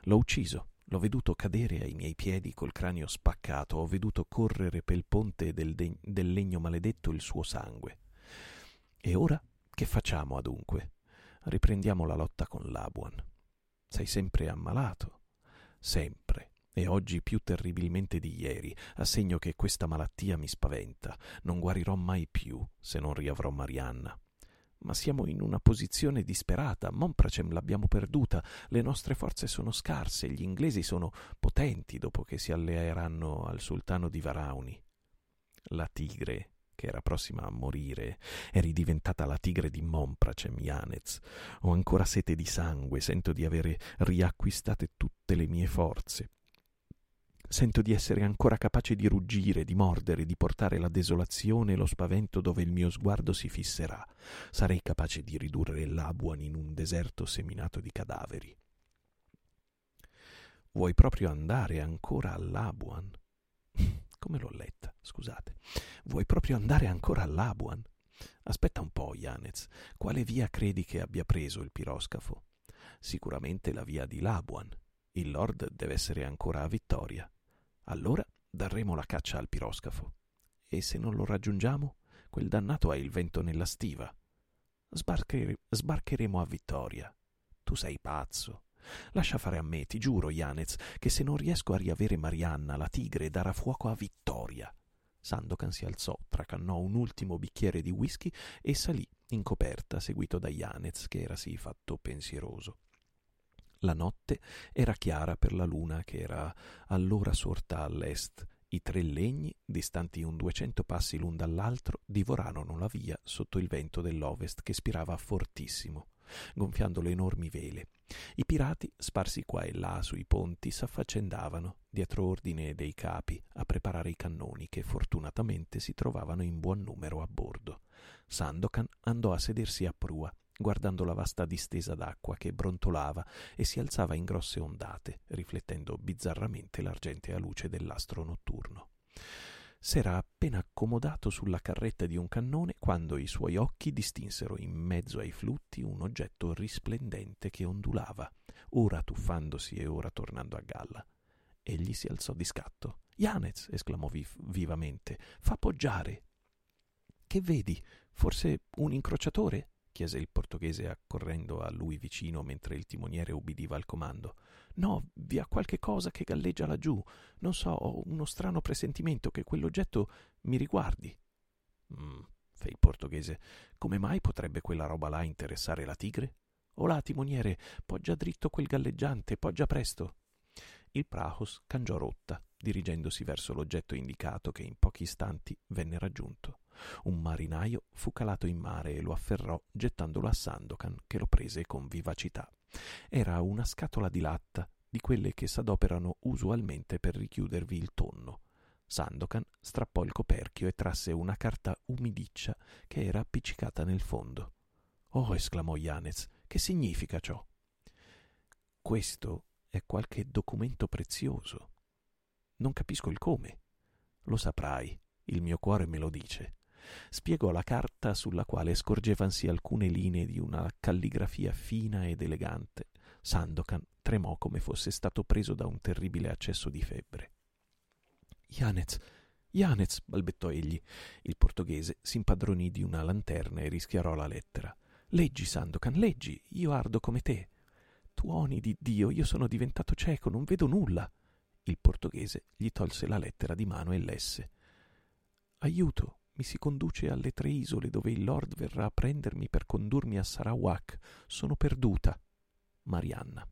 L'ho ucciso L'ho veduto cadere ai miei piedi col cranio spaccato, ho veduto correre pel ponte del, de- del legno maledetto il suo sangue. E ora che facciamo adunque? Riprendiamo la lotta con l'Abuan. Sei sempre ammalato? Sempre. E oggi più terribilmente di ieri, a segno che questa malattia mi spaventa. Non guarirò mai più se non riavrò Marianna ma siamo in una posizione disperata. Monpracem l'abbiamo perduta, le nostre forze sono scarse, gli inglesi sono potenti dopo che si alleeranno al sultano di Varauni. La tigre, che era prossima a morire, eri diventata la tigre di Monpracem Yanez. Ho ancora sete di sangue, sento di avere riacquistate tutte le mie forze. Sento di essere ancora capace di ruggire, di mordere, di portare la desolazione e lo spavento dove il mio sguardo si fisserà. Sarei capace di ridurre l'Abuan in un deserto seminato di cadaveri. Vuoi proprio andare ancora all'Abuan? Come l'ho letta, scusate. Vuoi proprio andare ancora all'Abuan? Aspetta un po', Yanez. Quale via credi che abbia preso il piroscafo? Sicuramente la via di Labuan. Il Lord deve essere ancora a Vittoria. Allora daremo la caccia al piroscafo. E se non lo raggiungiamo, quel dannato ha il vento nella stiva. Sbarchere- sbarcheremo a Vittoria. Tu sei pazzo. Lascia fare a me, ti giuro, Yanez, che se non riesco a riavere Marianna, la tigre, darà fuoco a Vittoria. Sandokan si alzò, tracannò un ultimo bicchiere di whisky e salì in coperta, seguito da Yanez, che era sì fatto pensieroso. La notte era chiara per la luna che era allora sorta all'est. I tre legni, distanti un duecento passi l'un dall'altro, divorarono la via sotto il vento dell'ovest che spirava fortissimo gonfiando le enormi vele. I pirati, sparsi qua e là sui ponti, s'affaccendavano, dietro ordine dei capi, a preparare i cannoni che fortunatamente si trovavano in buon numero a bordo. Sandokan andò a sedersi a prua, guardando la vasta distesa d'acqua che brontolava e si alzava in grosse ondate, riflettendo bizzarramente l'argentea luce dell'astro notturno. S'era appena accomodato sulla carretta di un cannone quando i suoi occhi distinsero in mezzo ai flutti un oggetto risplendente che ondulava, ora tuffandosi e ora tornando a galla. Egli si alzò di scatto. Yanez! esclamò viv- vivamente. Fa poggiare. Che vedi? Forse un incrociatore? Chiese il portoghese accorrendo a lui vicino mentre il timoniere ubbidiva al comando. No, vi ha qualche cosa che galleggia laggiù. Non so, ho uno strano presentimento che quell'oggetto mi riguardi. Mm, fe il portoghese. Come mai potrebbe quella roba là interessare la tigre? Olà, timoniere, poggia dritto quel galleggiante, poggia presto. Il Prahos cangiò rotta, dirigendosi verso l'oggetto indicato che in pochi istanti venne raggiunto. Un marinaio fu calato in mare e lo afferrò gettandolo a Sandokan, che lo prese con vivacità. Era una scatola di latta, di quelle che s'adoperano usualmente per richiudervi il tonno. Sandokan strappò il coperchio e trasse una carta umidiccia che era appiccicata nel fondo. Oh, esclamò Yanez, che significa ciò? Questo è qualche documento prezioso. Non capisco il come. Lo saprai, il mio cuore me lo dice. Spiegò la carta sulla quale scorgevansi alcune linee di una calligrafia fina ed elegante. Sandokan tremò come fosse stato preso da un terribile accesso di febbre. Yanez, Yanez, balbettò egli. Il portoghese si impadronì di una lanterna e rischiarò la lettera. Leggi, Sandokan, leggi, io ardo come te. Tuoni di Dio, io sono diventato cieco, non vedo nulla. Il portoghese gli tolse la lettera di mano e lesse. Aiuto, mi si conduce alle tre isole dove il Lord verrà a prendermi per condurmi a Sarawak. Sono perduta. Marianna.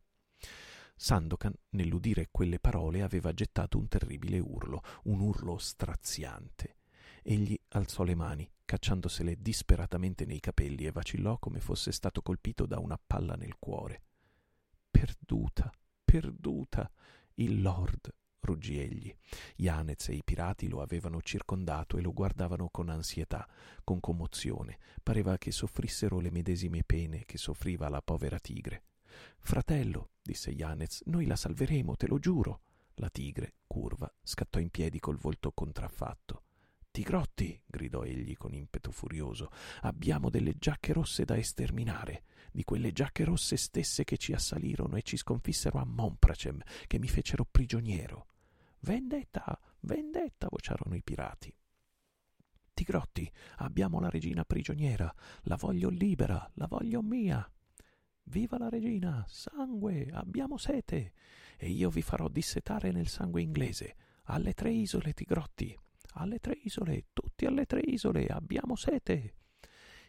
Sandokan, nell'udire quelle parole, aveva gettato un terribile urlo, un urlo straziante. Egli alzò le mani, cacciandosele disperatamente nei capelli, e vacillò come fosse stato colpito da una palla nel cuore. Perduta, perduta. Il Lord ruggì egli. Yanez e i pirati lo avevano circondato e lo guardavano con ansietà, con commozione. Pareva che soffrissero le medesime pene che soffriva la povera tigre. Fratello, disse Yanez, noi la salveremo, te lo giuro. La tigre, curva, scattò in piedi col volto contraffatto. Tigrotti, gridò egli con impeto furioso, abbiamo delle giacche rosse da esterminare, di quelle giacche rosse stesse che ci assalirono e ci sconfissero a Monpracem, che mi fecero prigioniero. Vendetta, vendetta, vociarono i pirati. Tigrotti, abbiamo la regina prigioniera, la voglio libera, la voglio mia. Viva la regina, sangue, abbiamo sete, e io vi farò dissetare nel sangue inglese. Alle tre isole, Tigrotti, alle tre isole, tutti alle tre isole, abbiamo sete.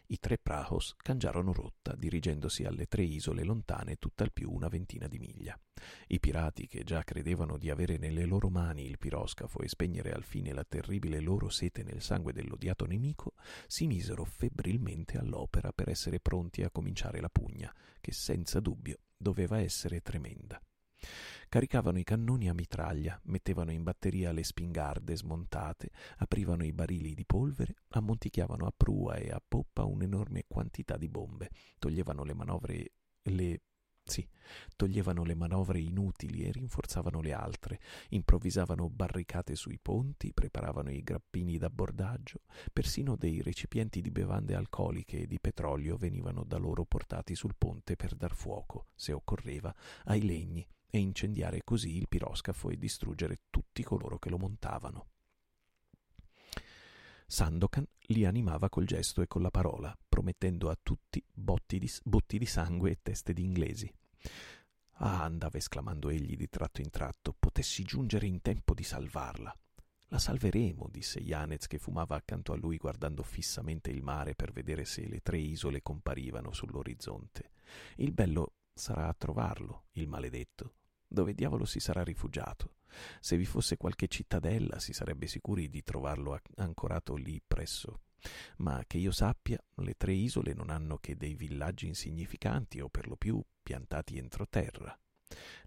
I tre prahos cangiarono rotta, dirigendosi alle tre isole lontane tutt'al più una ventina di miglia. I pirati, che già credevano di avere nelle loro mani il piroscafo e spegnere al fine la terribile loro sete nel sangue dell'odiato nemico, si misero febbrilmente all'opera per essere pronti a cominciare la pugna, che senza dubbio doveva essere tremenda. Caricavano i cannoni a mitraglia, mettevano in batteria le spingarde smontate, aprivano i barili di polvere, ammonticchiavano a prua e a poppa un'enorme quantità di bombe, toglievano le manovre le sì, toglievano le manovre inutili e rinforzavano le altre, improvvisavano barricate sui ponti, preparavano i grappini d'abbordaggio, persino dei recipienti di bevande alcoliche e di petrolio venivano da loro portati sul ponte per dar fuoco, se occorreva, ai legni e incendiare così il piroscafo e distruggere tutti coloro che lo montavano. Sandokan li animava col gesto e con la parola, promettendo a tutti botti di, botti di sangue e teste di inglesi. Ah, andava esclamando egli di tratto in tratto, potessi giungere in tempo di salvarla. La salveremo, disse Yanez che fumava accanto a lui guardando fissamente il mare per vedere se le tre isole comparivano sull'orizzonte. Il bello sarà a trovarlo, il maledetto, dove diavolo si sarà rifugiato? Se vi fosse qualche cittadella si sarebbe sicuri di trovarlo ancorato lì presso. Ma che io sappia, le tre isole non hanno che dei villaggi insignificanti o per lo più piantati entroterra.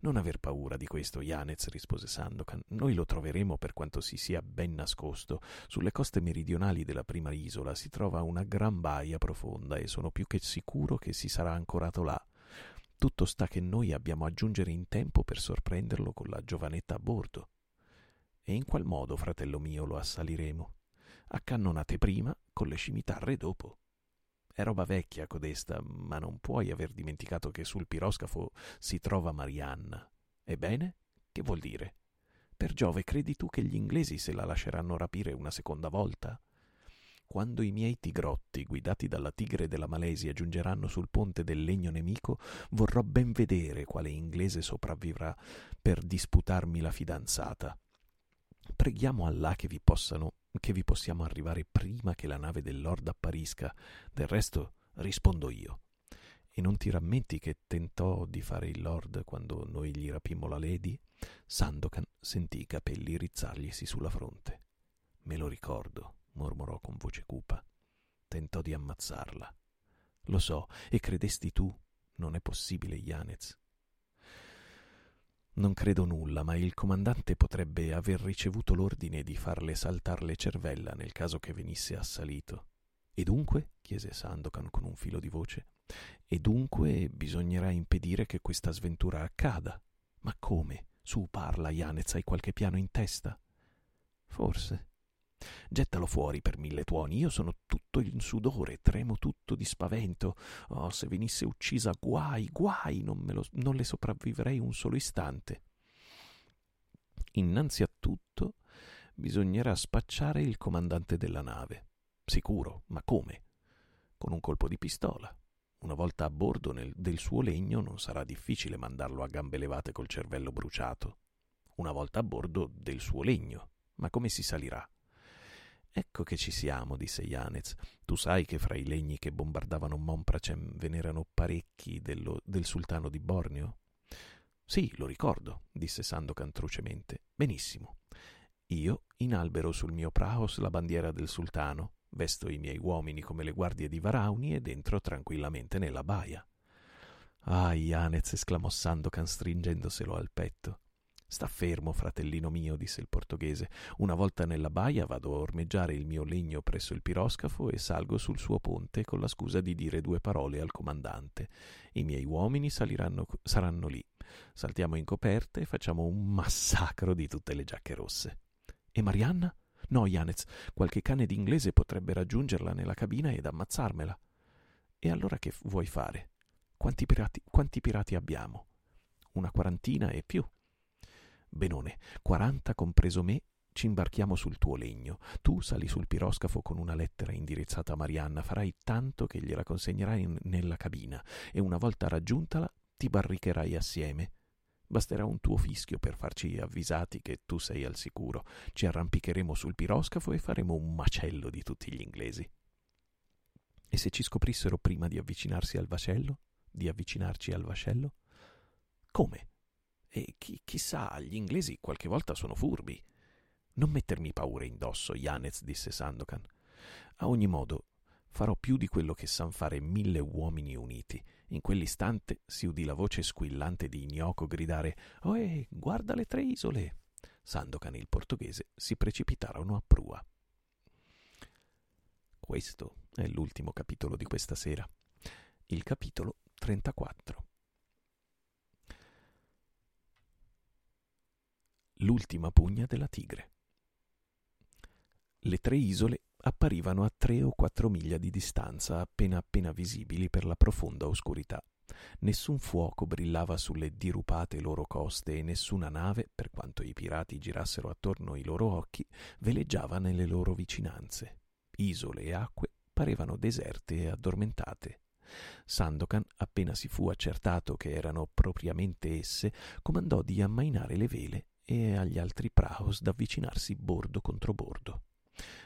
Non aver paura di questo, Yanez, rispose Sandokan. Noi lo troveremo per quanto si sia ben nascosto. Sulle coste meridionali della prima isola si trova una gran baia profonda e sono più che sicuro che si sarà ancorato là. Tutto sta che noi abbiamo a giungere in tempo per sorprenderlo con la giovanetta a bordo. E in qual modo, fratello mio, lo assaliremo? A cannonate prima, con le scimitarre dopo. È roba vecchia codesta, ma non puoi aver dimenticato che sul piroscafo si trova Marianna. Ebbene, che vuol dire? Per Giove, credi tu che gli inglesi se la lasceranno rapire una seconda volta? Quando i miei tigrotti, guidati dalla tigre della Malesia, giungeranno sul ponte del legno nemico, vorrò ben vedere quale inglese sopravvivrà per disputarmi la fidanzata. Preghiamo Allah che vi possano che vi possiamo arrivare prima che la nave del Lord apparisca. Del resto rispondo io. E non ti rammenti che tentò di fare il Lord quando noi gli rapimmo la Lady? Sandokan sentì i capelli rizzarglisi sulla fronte. Me lo ricordo voce cupa. Tentò di ammazzarla. Lo so, e credesti tu. Non è possibile, Yanez. Non credo nulla, ma il comandante potrebbe aver ricevuto l'ordine di farle saltar le cervella nel caso che venisse assalito. E dunque? chiese Sandokan con un filo di voce. E dunque bisognerà impedire che questa sventura accada. Ma come? Su, parla, Yanez, hai qualche piano in testa? Forse, Gettalo fuori per mille tuoni, io sono tutto in sudore, tremo tutto di spavento. Oh, se venisse uccisa, guai, guai, non, lo, non le sopravvivrei un solo istante. Innanzi a tutto bisognerà spacciare il comandante della nave. Sicuro, ma come? Con un colpo di pistola. Una volta a bordo nel, del suo legno non sarà difficile mandarlo a gambe levate col cervello bruciato. Una volta a bordo del suo legno. Ma come si salirà? Ecco che ci siamo, disse Yanez. Tu sai che fra i legni che bombardavano Monpracem ve n'erano parecchi dello, del sultano di Borneo? Sì, lo ricordo, disse Sandokan trucemente. Benissimo. Io inalbero sul mio praos la bandiera del sultano, vesto i miei uomini come le guardie di Varauni ed entro tranquillamente nella baia. Ah, Yanez, esclamò Sandokan stringendoselo al petto. Sta fermo, fratellino mio, disse il portoghese. Una volta nella baia vado a ormeggiare il mio legno presso il piroscafo e salgo sul suo ponte con la scusa di dire due parole al comandante. I miei uomini saranno lì. Saltiamo in coperta e facciamo un massacro di tutte le giacche rosse. E Marianna? No, Janez, qualche cane d'inglese potrebbe raggiungerla nella cabina ed ammazzarmela. E allora che vuoi fare? Quanti pirati, quanti pirati abbiamo? Una quarantina e più. Benone, quaranta compreso me, ci imbarchiamo sul tuo legno. Tu sali sul piroscafo con una lettera indirizzata a Marianna, farai tanto che gliela consegnerai in, nella cabina e una volta raggiuntala ti barricherai assieme. Basterà un tuo fischio per farci avvisati che tu sei al sicuro. Ci arrampicheremo sul piroscafo e faremo un macello di tutti gli inglesi. E se ci scoprissero prima di avvicinarsi al vascello? Di avvicinarci al vascello? Come? E chi, chissà, gli inglesi qualche volta sono furbi. Non mettermi paura indosso, Yanez, disse Sandokan. A ogni modo, farò più di quello che san fare mille uomini uniti. In quell'istante si udì la voce squillante di Gnocco gridare Oe, guarda le tre isole! Sandokan e il portoghese si precipitarono a prua. Questo è l'ultimo capitolo di questa sera, il capitolo 34. L'ultima pugna della tigre. Le tre isole apparivano a tre o quattro miglia di distanza, appena appena visibili per la profonda oscurità. Nessun fuoco brillava sulle dirupate loro coste e nessuna nave, per quanto i pirati girassero attorno ai loro occhi, veleggiava nelle loro vicinanze. Isole e acque parevano deserte e addormentate. Sandokan, appena si fu accertato che erano propriamente esse, comandò di ammainare le vele e agli altri praos d'avvicinarsi bordo contro bordo.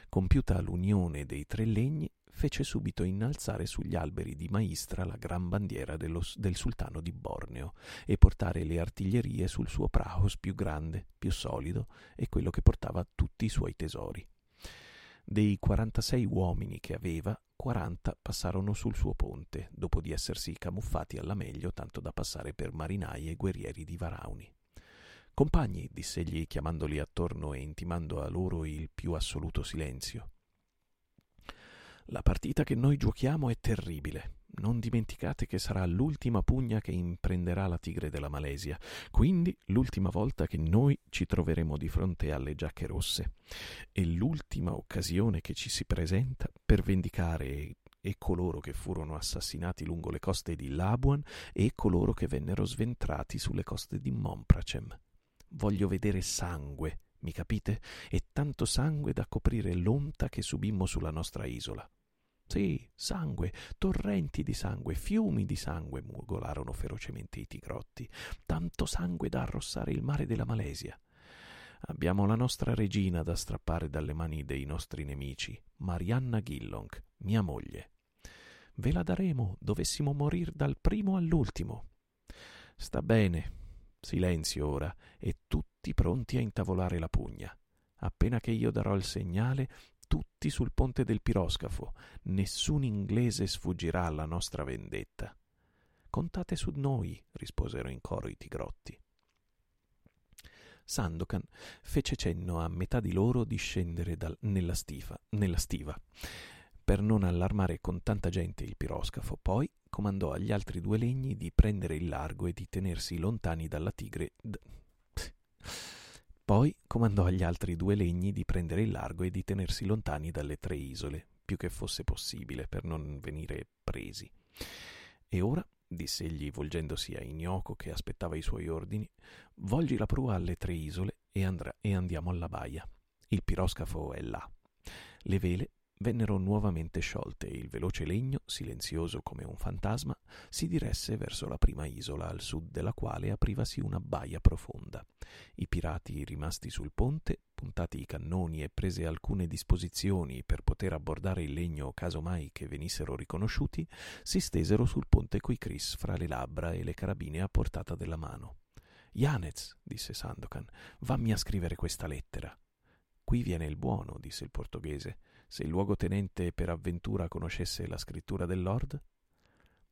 Compiuta l'unione dei tre legni, fece subito innalzare sugli alberi di maistra la gran bandiera dello, del sultano di Borneo e portare le artiglierie sul suo praos più grande, più solido e quello che portava tutti i suoi tesori. Dei 46 uomini che aveva, 40 passarono sul suo ponte, dopo di essersi camuffati alla meglio tanto da passare per marinai e guerrieri di Varauni. Compagni, diss'egli chiamandoli attorno e intimando a loro il più assoluto silenzio. La partita che noi giochiamo è terribile. Non dimenticate che sarà l'ultima pugna che imprenderà la tigre della Malesia, quindi l'ultima volta che noi ci troveremo di fronte alle giacche rosse. E l'ultima occasione che ci si presenta per vendicare e coloro che furono assassinati lungo le coste di Labuan e coloro che vennero sventrati sulle coste di Mompracem. Voglio vedere sangue, mi capite? E tanto sangue da coprire l'onta che subimmo sulla nostra isola. Sì, sangue, torrenti di sangue, fiumi di sangue, mugolarono ferocemente i tigrotti. Tanto sangue da arrossare il mare della Malesia. Abbiamo la nostra regina da strappare dalle mani dei nostri nemici, Marianna Gillong, mia moglie. Ve la daremo, dovessimo morir dal primo all'ultimo. Sta bene. Silenzio ora, e tutti pronti a intavolare la pugna. Appena che io darò il segnale, tutti sul ponte del piroscafo. Nessun inglese sfuggirà alla nostra vendetta. Contate su noi, risposero in coro i tigrotti. Sandokan fece cenno a metà di loro di scendere dal, nella, stifa, nella stiva per non allarmare con tanta gente il piroscafo. Poi comandò agli altri due legni di prendere il largo e di tenersi lontani dalla tigre. D- poi comandò agli altri due legni di prendere il largo e di tenersi lontani dalle tre isole, più che fosse possibile, per non venire presi. E ora, disse egli volgendosi a Ignoco che aspettava i suoi ordini, volgi la prua alle tre isole e, andrà, e andiamo alla baia. Il piroscafo è là. Le vele vennero nuovamente sciolte e il veloce legno, silenzioso come un fantasma, si diresse verso la prima isola, al sud della quale aprivasi una baia profonda. I pirati rimasti sul ponte, puntati i cannoni e prese alcune disposizioni per poter abbordare il legno caso mai che venissero riconosciuti, si stesero sul ponte coi Chris fra le labbra e le carabine a portata della mano. Yanez, disse Sandokan, vammi a scrivere questa lettera. Qui viene il buono, disse il portoghese. Se il luogotenente per avventura conoscesse la scrittura del Lord?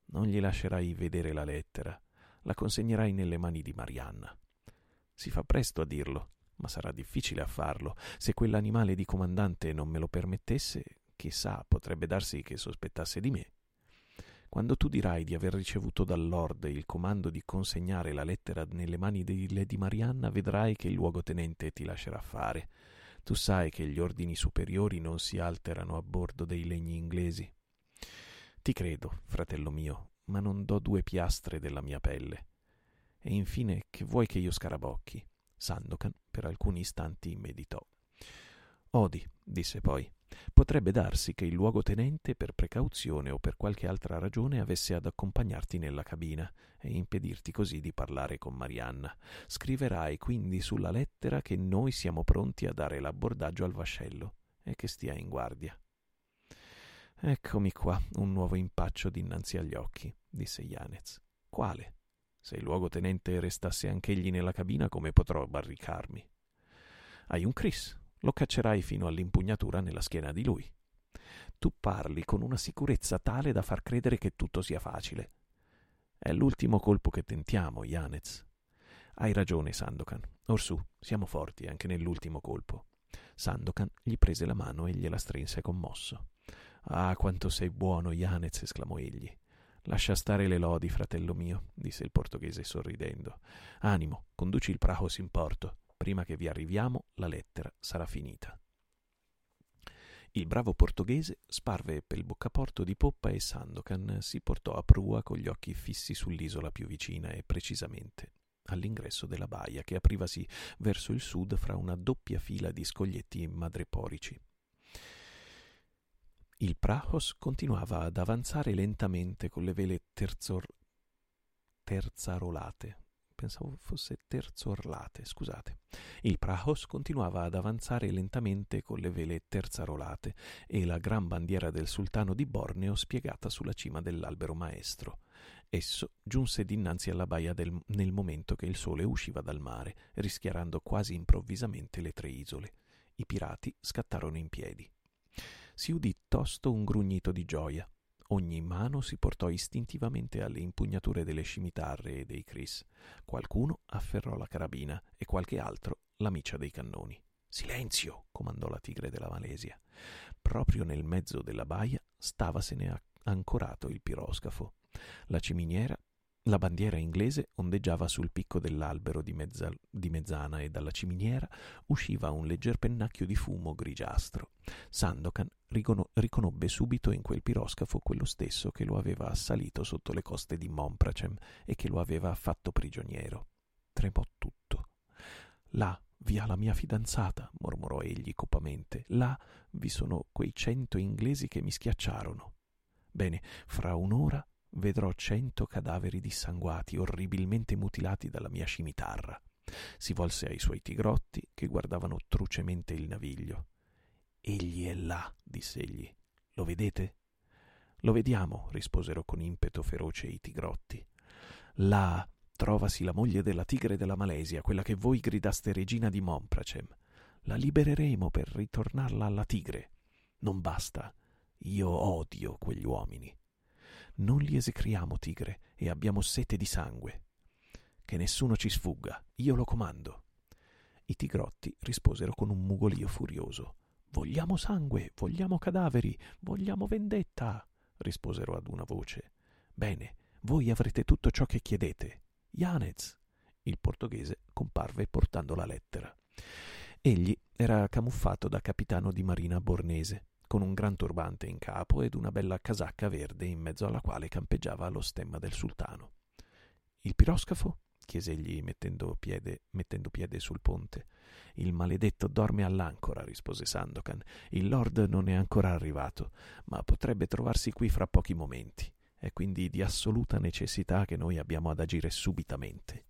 Non gli lascerai vedere la lettera, la consegnerai nelle mani di Marianna. Si fa presto a dirlo, ma sarà difficile a farlo. Se quell'animale di comandante non me lo permettesse, chissà, potrebbe darsi che sospettasse di me. Quando tu dirai di aver ricevuto dal Lord il comando di consegnare la lettera nelle mani di Lady Marianna, vedrai che il luogotenente ti lascerà fare. Tu sai che gli ordini superiori non si alterano a bordo dei legni inglesi. Ti credo, fratello mio, ma non do due piastre della mia pelle. E infine, che vuoi che io scarabocchi? Sandokan per alcuni istanti meditò. Odi, disse poi, potrebbe darsi che il luogotenente, per precauzione o per qualche altra ragione, avesse ad accompagnarti nella cabina e impedirti così di parlare con Marianna. Scriverai quindi sulla lettera che noi siamo pronti a dare l'abbordaggio al vascello e che stia in guardia. Eccomi qua, un nuovo impaccio dinanzi agli occhi, disse Yanez. Quale? Se il luogotenente restasse anch'egli nella cabina, come potrò barricarmi? Hai un Chris, lo caccerai fino all'impugnatura nella schiena di lui. Tu parli con una sicurezza tale da far credere che tutto sia facile. È l'ultimo colpo che tentiamo, Yanez. Hai ragione, Sandokan. Orsù, siamo forti anche nell'ultimo colpo. Sandokan gli prese la mano e gliela strinse commosso. Ah, quanto sei buono, Yanez, esclamò egli. Lascia stare le lodi, fratello mio, disse il portoghese sorridendo. Animo, conduci il Prahos in porto. Prima che vi arriviamo, la lettera sarà finita. Il bravo portoghese sparve per il boccaporto di poppa e Sandokan si portò a prua con gli occhi fissi sull'isola più vicina e precisamente all'ingresso della baia che aprivasi verso il sud fra una doppia fila di scoglietti madreporici. Il Prahos continuava ad avanzare lentamente con le vele terzor... terzarolate. Pensavo fosse terzorlate, scusate. Il Prahos continuava ad avanzare lentamente con le vele terzarolate e la gran bandiera del sultano di Borneo spiegata sulla cima dell'albero maestro. Esso giunse dinanzi alla baia del, nel momento che il sole usciva dal mare, rischiarando quasi improvvisamente le tre isole. I pirati scattarono in piedi si udì tosto un grugnito di gioia. Ogni mano si portò istintivamente alle impugnature delle scimitarre e dei cris. Qualcuno afferrò la carabina e qualche altro la miccia dei cannoni. Silenzio! comandò la tigre della Malesia. Proprio nel mezzo della baia stavasene ancorato il piroscafo. La ciminiera la bandiera inglese ondeggiava sul picco dell'albero di, mezza, di, mezzana e dalla ciminiera usciva un legger pennacchio di fumo grigiastro. Sandokan ricono- riconobbe subito in quel piroscafo quello stesso che lo aveva assalito sotto le coste di Mompracem e che lo aveva fatto prigioniero. Tremò tutto. Là vi ha la mia fidanzata, mormorò egli copamente. Là vi sono quei cento inglesi che mi schiacciarono. Bene, fra un'ora vedrò cento cadaveri dissanguati, orribilmente mutilati dalla mia scimitarra. Si volse ai suoi tigrotti, che guardavano trucemente il naviglio. Egli è là, diss'egli. Lo vedete? Lo vediamo, risposero con impeto feroce i tigrotti. Là trovasi la moglie della tigre della Malesia, quella che voi gridaste regina di Mompracem. La libereremo per ritornarla alla tigre. Non basta. Io odio quegli uomini. Non li esecriamo, tigre, e abbiamo sete di sangue. Che nessuno ci sfugga, io lo comando. I tigrotti risposero con un mugolio furioso. Vogliamo sangue, vogliamo cadaveri, vogliamo vendetta, risposero ad una voce. Bene, voi avrete tutto ciò che chiedete. Yanez. Il portoghese comparve portando la lettera. Egli era camuffato da capitano di marina bornese con un gran turbante in capo ed una bella casacca verde in mezzo alla quale campeggiava lo stemma del sultano. Il piroscafo? chiese egli mettendo piede, mettendo piede sul ponte. Il maledetto dorme all'ancora, rispose Sandokan. Il lord non è ancora arrivato, ma potrebbe trovarsi qui fra pochi momenti. È quindi di assoluta necessità che noi abbiamo ad agire subitamente.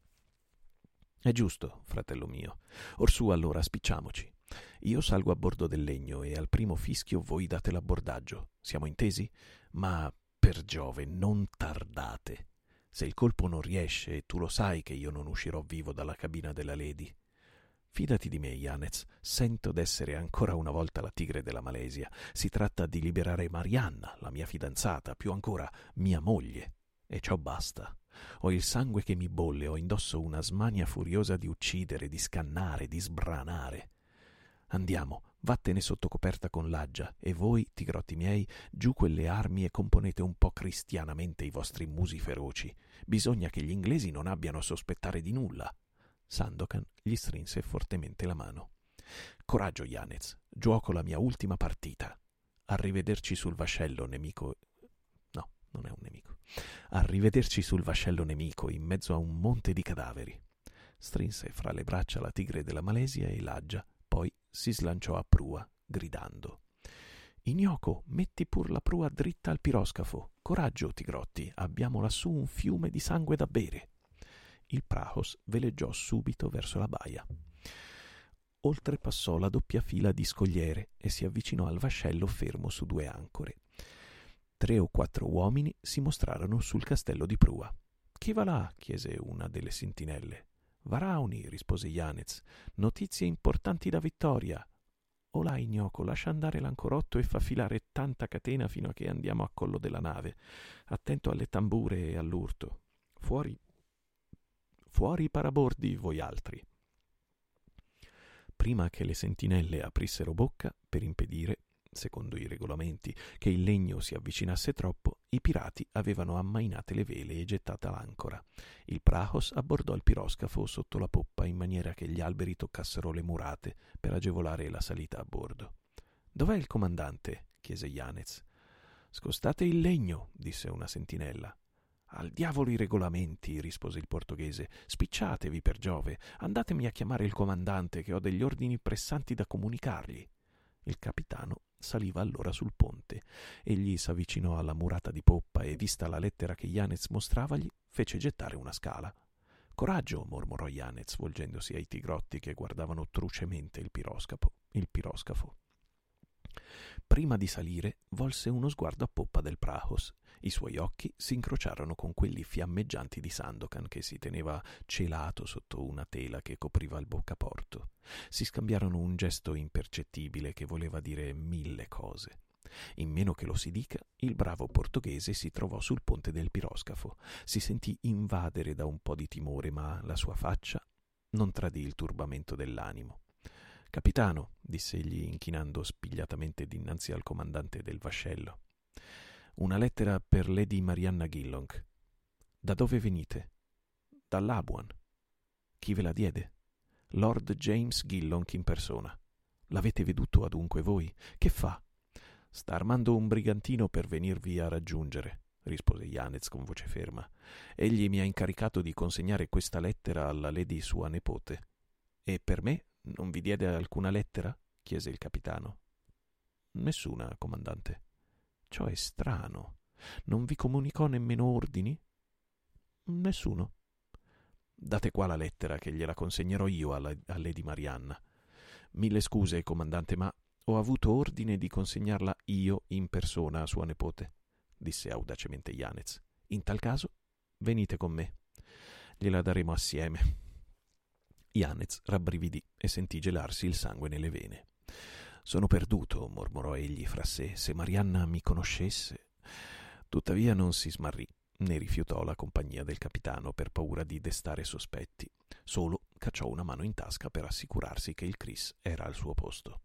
È giusto, fratello mio. Orsù allora spicciamoci. Io salgo a bordo del legno e al primo fischio voi date l'abbordaggio. Siamo intesi? Ma per Giove, non tardate. Se il colpo non riesce, tu lo sai che io non uscirò vivo dalla cabina della Lady. Fidati di me, Yanez, sento d'essere ancora una volta la tigre della Malesia. Si tratta di liberare Marianna, la mia fidanzata, più ancora mia moglie. E ciò basta. Ho il sangue che mi bolle, ho indosso una smania furiosa di uccidere, di scannare, di sbranare. Andiamo, vattene sotto coperta con l'aggia, e voi, tigrotti miei, giù quelle armi e componete un po' cristianamente i vostri musi feroci. Bisogna che gli inglesi non abbiano a sospettare di nulla. Sandokan gli strinse fortemente la mano. Coraggio, Yanez, gioco la mia ultima partita. Arrivederci sul vascello, nemico. No, non è un nemico. Arrivederci sul vascello nemico in mezzo a un monte di cadaveri. Strinse fra le braccia la tigre della Malesia e l'aggia poi si slanciò a prua, gridando. Inioco, metti pur la prua dritta al piroscafo. Coraggio, tigrotti, abbiamo lassù un fiume di sangue da bere. Il Prahos veleggiò subito verso la baia. Oltrepassò la doppia fila di scogliere e si avvicinò al vascello fermo su due ancore. tre o quattro uomini si mostrarono sul castello di prua. Chi va là? chiese una delle sentinelle. Varauni, rispose Yanez. Notizie importanti da Vittoria. O là, ignoco, lascia andare l'ancorotto e fa filare tanta catena fino a che andiamo a collo della nave. Attento alle tambure e all'urto. Fuori. Fuori i parabordi, voi altri. Prima che le sentinelle aprissero bocca per impedire secondo i regolamenti, che il legno si avvicinasse troppo, i pirati avevano ammainate le vele e gettata l'ancora. Il Prahos abbordò il piroscafo sotto la poppa in maniera che gli alberi toccassero le murate per agevolare la salita a bordo. Dov'è il comandante? chiese Yanez. Scostate il legno, disse una sentinella. Al diavolo i regolamenti, rispose il portoghese. Spicciatevi per Giove. Andatemi a chiamare il comandante, che ho degli ordini pressanti da comunicargli. Il capitano saliva allora sul ponte. Egli s'avvicinò alla murata di poppa e, vista la lettera che Yanez mostravagli, fece gettare una scala. Coraggio, mormorò Yanez, volgendosi ai tigrotti che guardavano trucemente il piroscafo. Il piroscafo. Prima di salire, volse uno sguardo a poppa del Prahos. I suoi occhi si incrociarono con quelli fiammeggianti di Sandokan che si teneva celato sotto una tela che copriva il boccaporto. Si scambiarono un gesto impercettibile che voleva dire mille cose. In meno che lo si dica, il bravo portoghese si trovò sul ponte del piroscafo. Si sentì invadere da un po' di timore, ma la sua faccia non tradì il turbamento dell'animo. Capitano, disse egli inchinando spigliatamente dinanzi al comandante del vascello. Una lettera per Lady Marianna Gillonk. Da dove venite? Dall'Abuan. Chi ve la diede? Lord James Gillonk in persona. L'avete veduto adunque voi? Che fa? Sta armando un brigantino per venirvi a raggiungere, rispose Yanez con voce ferma. Egli mi ha incaricato di consegnare questa lettera alla lady sua nepote. E per me non vi diede alcuna lettera? chiese il capitano. Nessuna, comandante. Ciò è strano. Non vi comunicò nemmeno ordini? Nessuno. Date qua la lettera che gliela consegnerò io alla, a Lady Marianna. Mille scuse, comandante, ma ho avuto ordine di consegnarla io in persona a sua nepote, disse audacemente Yanez. In tal caso, venite con me. Gliela daremo assieme. Yanez rabbrividì e sentì gelarsi il sangue nelle vene. Sono perduto, mormorò egli fra sé, se Marianna mi conoscesse. Tuttavia non si smarrì, né rifiutò la compagnia del capitano per paura di destare sospetti. Solo cacciò una mano in tasca per assicurarsi che il Chris era al suo posto.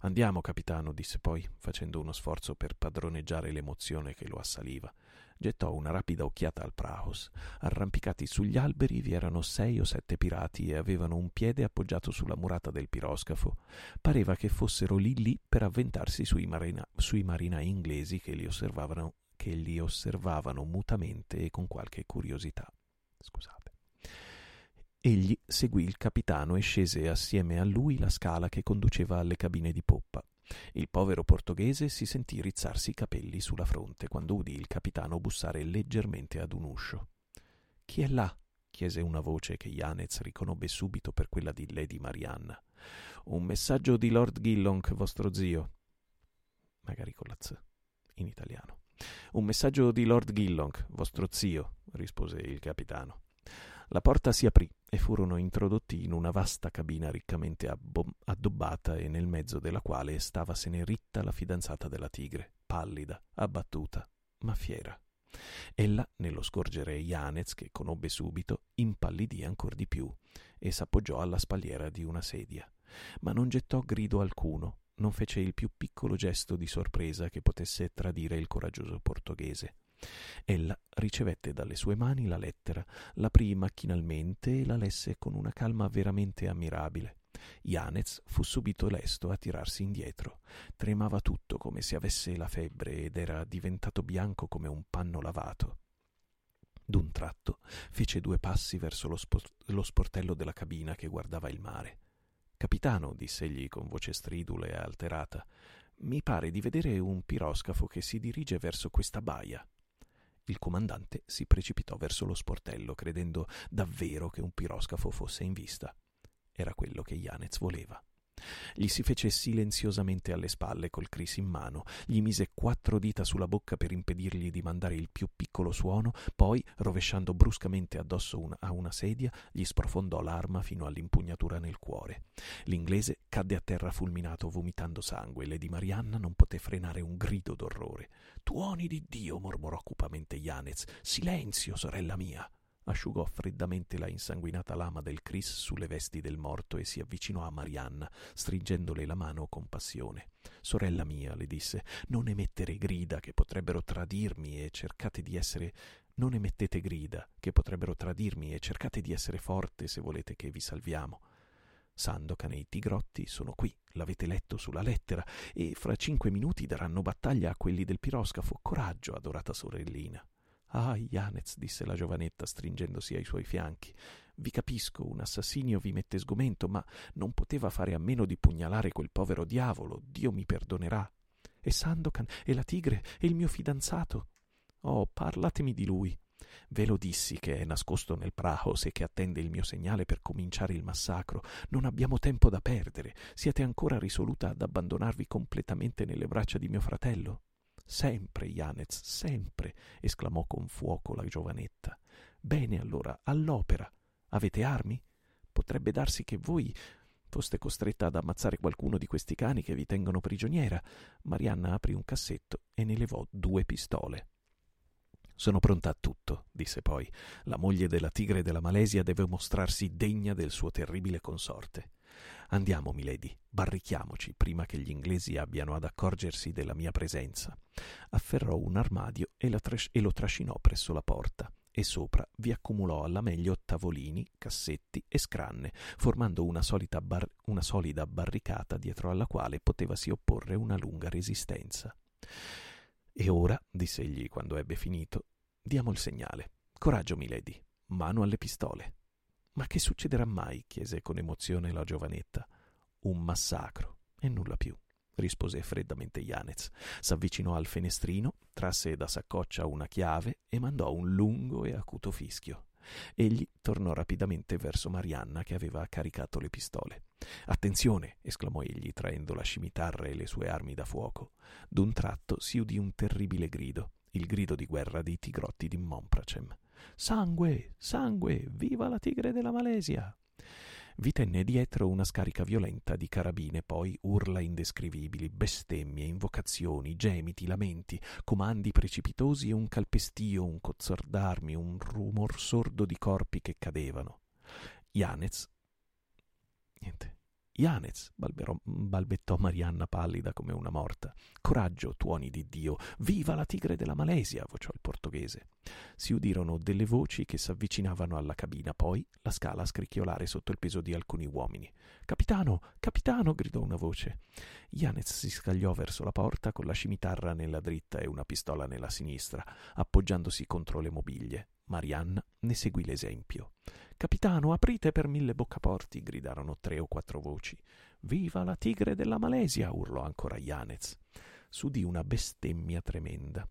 Andiamo, capitano, disse poi, facendo uno sforzo per padroneggiare l'emozione che lo assaliva gettò una rapida occhiata al Praos. Arrampicati sugli alberi vi erano sei o sette pirati e avevano un piede appoggiato sulla murata del piroscafo. Pareva che fossero lì lì per avventarsi sui, marina- sui marinai inglesi che li che li osservavano mutamente e con qualche curiosità. Scusate. Egli seguì il capitano e scese assieme a lui la scala che conduceva alle cabine di poppa. Il povero portoghese si sentì rizzarsi i capelli sulla fronte quando udì il capitano bussare leggermente ad un uscio. Chi è là? chiese una voce che Yanez riconobbe subito per quella di Lady Marianna. Un messaggio di Lord Gillonk, vostro zio. Magari con la Z, in italiano. Un messaggio di Lord Gillonk, vostro zio, rispose il capitano. La porta si aprì e furono introdotti in una vasta cabina riccamente addobbata e nel mezzo della quale stavasene ritta la fidanzata della tigre, pallida, abbattuta, ma fiera. Ella, nello scorgere Yanez, che conobbe subito, impallidì ancor di più e s'appoggiò alla spalliera di una sedia, ma non gettò grido alcuno, non fece il più piccolo gesto di sorpresa che potesse tradire il coraggioso portoghese. Ella ricevette dalle sue mani la lettera, l'aprì macchinalmente e la lesse con una calma veramente ammirabile. Yanez fu subito lesto a tirarsi indietro. Tremava tutto come se avesse la febbre ed era diventato bianco come un panno lavato. D'un tratto fece due passi verso lo, sport- lo sportello della cabina che guardava il mare. Capitano, diss'egli con voce stridula e alterata, mi pare di vedere un piroscafo che si dirige verso questa baia. Il comandante si precipitò verso lo sportello, credendo davvero che un piroscafo fosse in vista. Era quello che Yanez voleva. Gli si fece silenziosamente alle spalle col Chris in mano, gli mise quattro dita sulla bocca per impedirgli di mandare il più piccolo suono, poi, rovesciando bruscamente addosso una, a una sedia, gli sprofondò l'arma fino all'impugnatura nel cuore. L'inglese cadde a terra fulminato, vomitando sangue. Lady Marianna non poté frenare un grido d'orrore. Tuoni di Dio, mormorò cupamente Yanez. Silenzio, sorella mia asciugò freddamente la insanguinata lama del Chris sulle vesti del morto e si avvicinò a Marianna, stringendole la mano con passione. Sorella mia, le disse, non emettere grida che potrebbero tradirmi e cercate di essere non emettete grida che potrebbero tradirmi e cercate di essere forte se volete che vi salviamo. Sandokan e i tigrotti sono qui, l'avete letto sulla lettera, e fra cinque minuti daranno battaglia a quelli del piroscafo. Coraggio, adorata sorellina. Ah, Janez, disse la giovanetta stringendosi ai suoi fianchi. Vi capisco, un assassinio vi mette sgomento, ma non poteva fare a meno di pugnalare quel povero diavolo. Dio mi perdonerà. E Sandokan, e la tigre, e il mio fidanzato. Oh, parlatemi di lui. Ve lo dissi che è nascosto nel Prahos e che attende il mio segnale per cominciare il massacro. Non abbiamo tempo da perdere. Siete ancora risoluta ad abbandonarvi completamente nelle braccia di mio fratello? Sempre, Janez, sempre, esclamò con fuoco la giovanetta. Bene allora, all'opera. Avete armi? Potrebbe darsi che voi foste costretta ad ammazzare qualcuno di questi cani che vi tengono prigioniera. Marianna aprì un cassetto e ne levò due pistole. Sono pronta a tutto, disse poi. La moglie della tigre della Malesia deve mostrarsi degna del suo terribile consorte. Andiamo, milady, barrichiamoci prima che gli inglesi abbiano ad accorgersi della mia presenza. Afferrò un armadio e, tras- e lo trascinò presso la porta e sopra vi accumulò alla meglio tavolini, cassetti e scranne, formando una, bar- una solida barricata dietro alla quale potevasi opporre una lunga resistenza. E ora, disse egli quando ebbe finito, diamo il segnale. Coraggio, milady, mano alle pistole. Ma che succederà mai? chiese con emozione la giovanetta. Un massacro e nulla più, rispose freddamente Janez. S'avvicinò al fenestrino, trasse da saccoccia una chiave e mandò un lungo e acuto fischio. Egli tornò rapidamente verso Marianna che aveva caricato le pistole. Attenzione! esclamò egli traendo la scimitarra e le sue armi da fuoco. D'un tratto si udì un terribile grido, il grido di guerra dei tigrotti di Monpracem. Sangue, sangue, viva la tigre della Malesia! Vi tenne dietro una scarica violenta di carabine, poi urla indescrivibili, bestemmie, invocazioni, gemiti, lamenti, comandi precipitosi e un calpestio, un cozzar d'armi, un rumor sordo di corpi che cadevano. Janez. Niente. Janez, balberò, balbettò Marianna pallida come una morta. Coraggio, tuoni di Dio! Viva la tigre della Malesia! vociò il portoghese. Si udirono delle voci che s'avvicinavano alla cabina, poi la scala a scricchiolare sotto il peso di alcuni uomini. Capitano! Capitano! gridò una voce. Janez si scagliò verso la porta con la scimitarra nella dritta e una pistola nella sinistra, appoggiandosi contro le mobiglie. Marianna ne seguì l'esempio. Capitano, aprite per mille boccaporti, gridarono tre o quattro voci. Viva la tigre della Malesia! urlò ancora Janez. S'udì una bestemmia tremenda.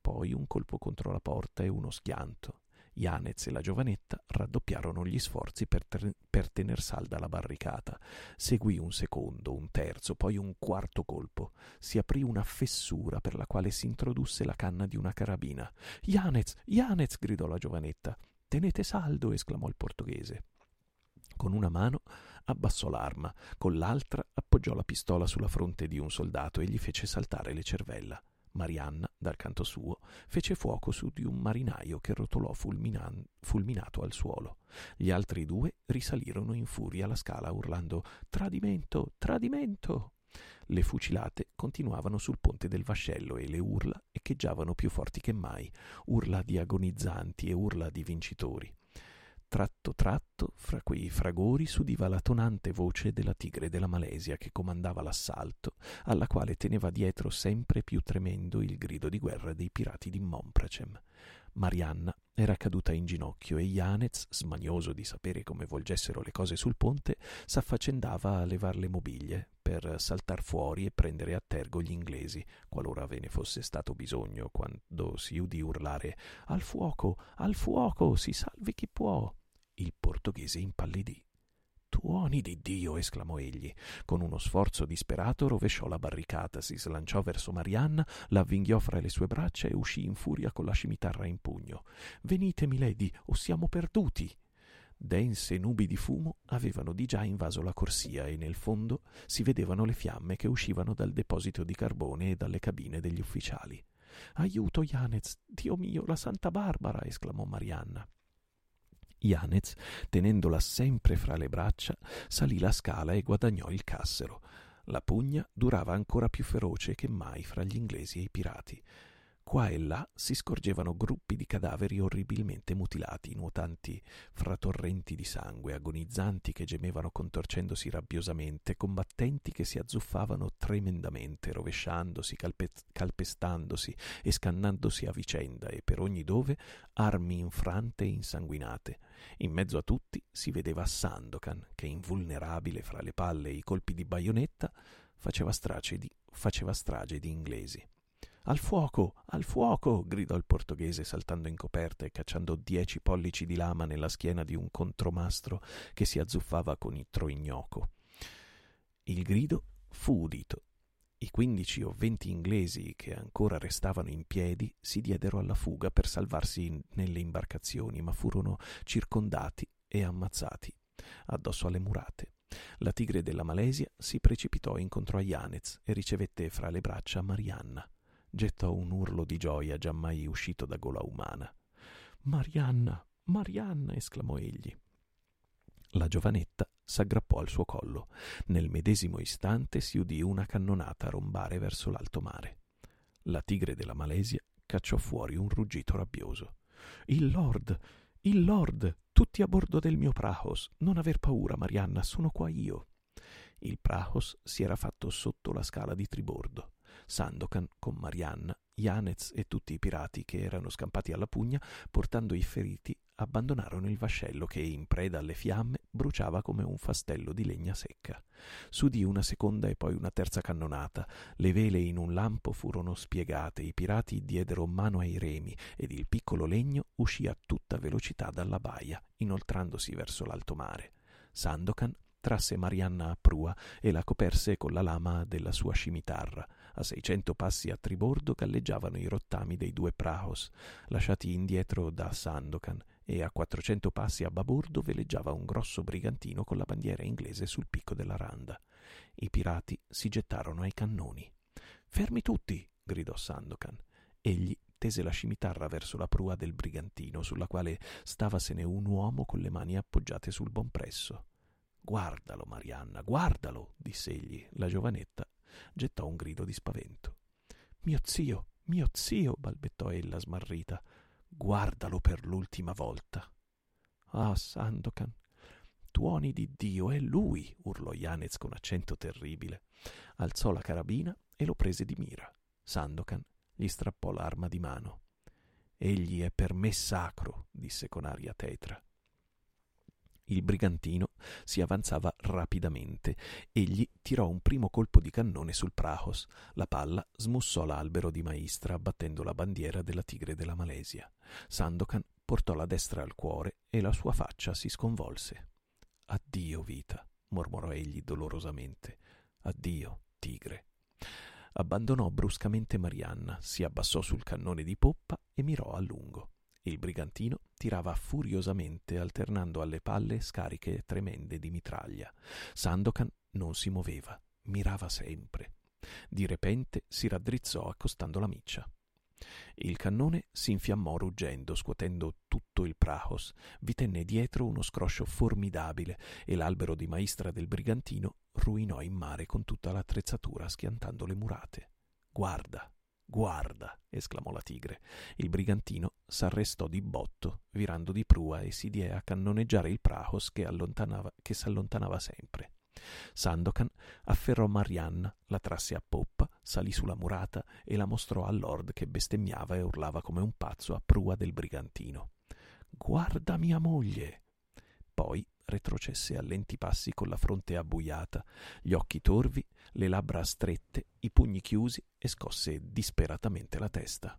Poi un colpo contro la porta e uno schianto. Janez e la giovanetta raddoppiarono gli sforzi per, ter- per tener salda la barricata. Seguì un secondo, un terzo, poi un quarto colpo. Si aprì una fessura per la quale si introdusse la canna di una carabina. Janez, Janez! gridò la giovanetta. Tenete saldo, esclamò il portoghese. Con una mano abbassò l'arma, con l'altra appoggiò la pistola sulla fronte di un soldato e gli fece saltare le cervella. Marianna, dal canto suo, fece fuoco su di un marinaio che rotolò fulminan- fulminato al suolo. Gli altri due risalirono in furia la scala urlando Tradimento, tradimento. Le fucilate continuavano sul ponte del vascello e le urla echeggiavano più forti che mai, urla di agonizzanti e urla di vincitori. Tratto tratto, fra quei fragori s'udiva la tonante voce della tigre della Malesia che comandava l'assalto, alla quale teneva dietro sempre più tremendo il grido di guerra dei pirati di Monpracem. Marianna era caduta in ginocchio e Janez, smanioso di sapere come volgessero le cose sul ponte, s'affaccendava a levar le mobiglie per saltar fuori e prendere a tergo gli inglesi, qualora ve ne fosse stato bisogno, quando si udì urlare Al fuoco, al fuoco, si salvi chi può. Il portoghese impallidì. Tuoni di Dio! esclamò egli. Con uno sforzo disperato rovesciò la barricata, si slanciò verso Marianna, la avvinghiò fra le sue braccia e uscì in furia con la scimitarra in pugno. Venite, milady, o siamo perduti! Dense nubi di fumo avevano di già invaso la corsia e nel fondo si vedevano le fiamme che uscivano dal deposito di carbone e dalle cabine degli ufficiali. Aiuto, Janez! Dio mio, la Santa Barbara! esclamò Marianna. Janez, tenendola sempre fra le braccia, salì la scala e guadagnò il cassero. La pugna durava ancora più feroce che mai fra gli inglesi e i pirati. Qua e là si scorgevano gruppi di cadaveri orribilmente mutilati, nuotanti fra torrenti di sangue, agonizzanti che gemevano contorcendosi rabbiosamente, combattenti che si azzuffavano tremendamente, rovesciandosi, calpe- calpestandosi e scannandosi a vicenda, e per ogni dove armi infrante e insanguinate. In mezzo a tutti si vedeva Sandokan, che invulnerabile fra le palle e i colpi di baionetta faceva strage di, faceva strage di inglesi. Al fuoco, al fuoco! gridò il portoghese saltando in coperta e cacciando dieci pollici di lama nella schiena di un contromastro che si azzuffava con il troignoco. Il grido fu udito. I quindici o venti inglesi che ancora restavano in piedi si diedero alla fuga per salvarsi in, nelle imbarcazioni, ma furono circondati e ammazzati addosso alle murate. La tigre della Malesia si precipitò incontro a Yanez e ricevette fra le braccia Marianna gettò un urlo di gioia giammai uscito da gola umana. Marianna, Marianna! esclamò egli. La giovanetta s'aggrappò al suo collo. Nel medesimo istante si udì una cannonata rombare verso l'alto mare. La tigre della Malesia cacciò fuori un ruggito rabbioso. Il lord, il lord, tutti a bordo del mio Prahos. Non aver paura, Marianna, sono qua io. Il Prahos si era fatto sotto la scala di tribordo. Sandokan con Marianna, Yanez e tutti i pirati che erano scampati alla pugna, portando i feriti, abbandonarono il vascello che, in preda alle fiamme, bruciava come un fastello di legna secca. S'udì una seconda e poi una terza cannonata, le vele in un lampo furono spiegate, i pirati diedero mano ai remi ed il piccolo legno uscì a tutta velocità dalla baia, inoltrandosi verso l'alto mare. Sandokan trasse Marianna a prua e la coperse con la lama della sua scimitarra. A seicento passi a tribordo galleggiavano i rottami dei due prahos, lasciati indietro da Sandokan, e a quattrocento passi a babordo veleggiava un grosso brigantino con la bandiera inglese sul picco della randa. I pirati si gettarono ai cannoni. Fermi tutti! gridò Sandokan. Egli tese la scimitarra verso la prua del brigantino, sulla quale stavasene un uomo con le mani appoggiate sul bompresso. Guardalo, Marianna, guardalo, disse egli. La giovanetta gettò un grido di spavento. Mio zio, mio zio, balbettò ella smarrita. Guardalo per l'ultima volta. Ah, Sandokan, tuoni di Dio, è lui, urlò Yanez con accento terribile. Alzò la carabina e lo prese di mira. Sandokan gli strappò l'arma di mano. Egli è per me sacro, disse con aria tetra. Il brigantino si avanzava rapidamente. Egli tirò un primo colpo di cannone sul Prahos. La palla smussò l'albero di maistra, abbattendo la bandiera della tigre della Malesia. Sandokan portò la destra al cuore e la sua faccia si sconvolse. Addio, vita, mormorò egli dolorosamente. Addio, tigre. Abbandonò bruscamente Marianna, si abbassò sul cannone di poppa e mirò a lungo. Il brigantino tirava furiosamente, alternando alle palle scariche tremende di mitraglia. Sandokan non si muoveva, mirava sempre. Di repente si raddrizzò accostando la miccia. Il cannone si infiammò ruggendo, scuotendo tutto il Prahos. Vi tenne dietro uno scroscio formidabile e l'albero di maestra del brigantino ruinò in mare con tutta l'attrezzatura schiantando le murate. Guarda, Guarda, esclamò la tigre. Il brigantino s'arrestò di botto, virando di prua e si diè a cannoneggiare il Prahos che, che s'allontanava sempre. Sandokan afferrò Marianna, la trasse a poppa, salì sulla murata e la mostrò al lord che bestemmiava e urlava come un pazzo a prua del brigantino. Guarda mia moglie! Poi retrocesse a lenti passi con la fronte abbuiata, gli occhi torvi, le labbra strette, i pugni chiusi e scosse disperatamente la testa.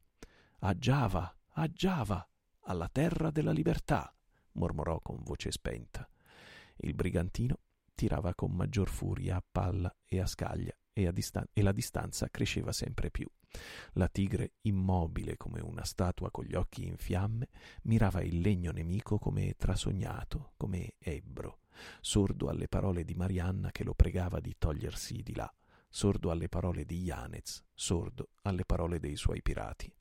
A Giava, a Giava, alla terra della libertà, mormorò con voce spenta. Il brigantino tirava con maggior furia a palla e a scaglia e, a distan- e la distanza cresceva sempre più. La tigre, immobile come una statua con gli occhi in fiamme, mirava il legno nemico come trasognato, come ebbro, sordo alle parole di Marianna che lo pregava di togliersi di là, sordo alle parole di Yanez, sordo alle parole dei suoi pirati.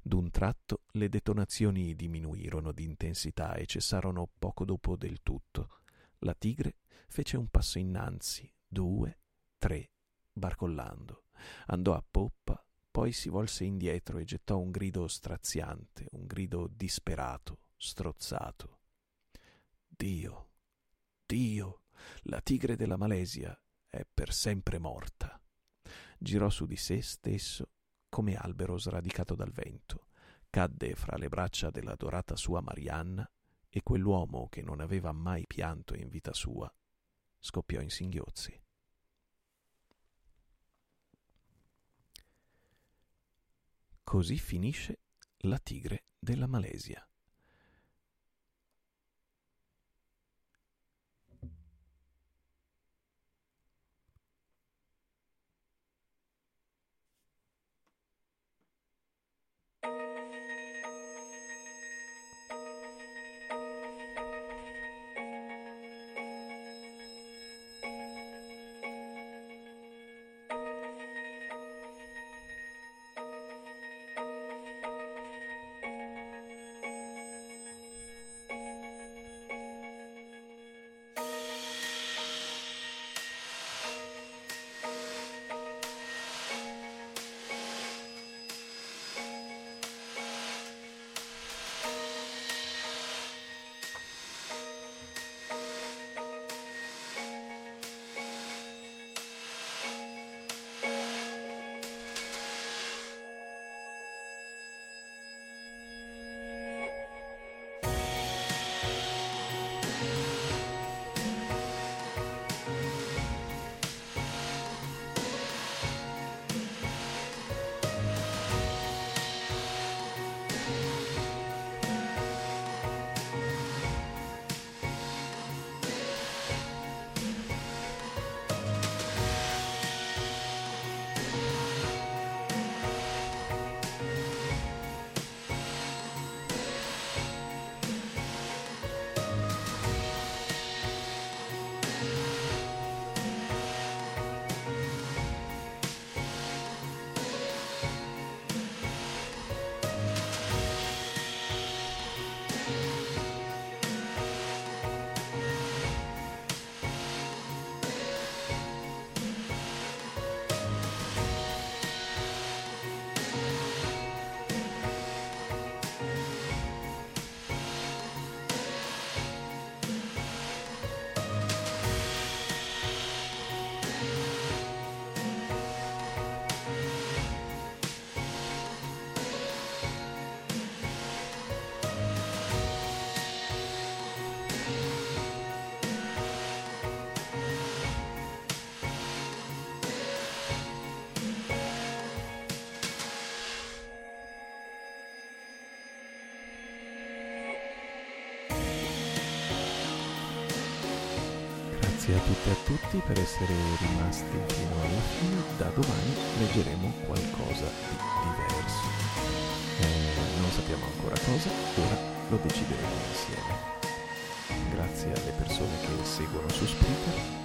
D'un tratto le detonazioni diminuirono di intensità e cessarono poco dopo del tutto. La tigre fece un passo innanzi, due, tre, barcollando. Andò a poppa, poi si volse indietro e gettò un grido straziante, un grido disperato, strozzato. Dio, Dio, la tigre della Malesia è per sempre morta. Girò su di sé stesso come albero sradicato dal vento, cadde fra le braccia dell'adorata sua Marianna e quell'uomo che non aveva mai pianto in vita sua scoppiò in singhiozzi. Così finisce la tigre della Malesia. Grazie a tutte e a tutti per essere rimasti fino alla fine. Da domani leggeremo qualcosa di diverso. Eh, non sappiamo ancora cosa, ora lo decideremo insieme. Grazie alle persone che seguono su Spreaker,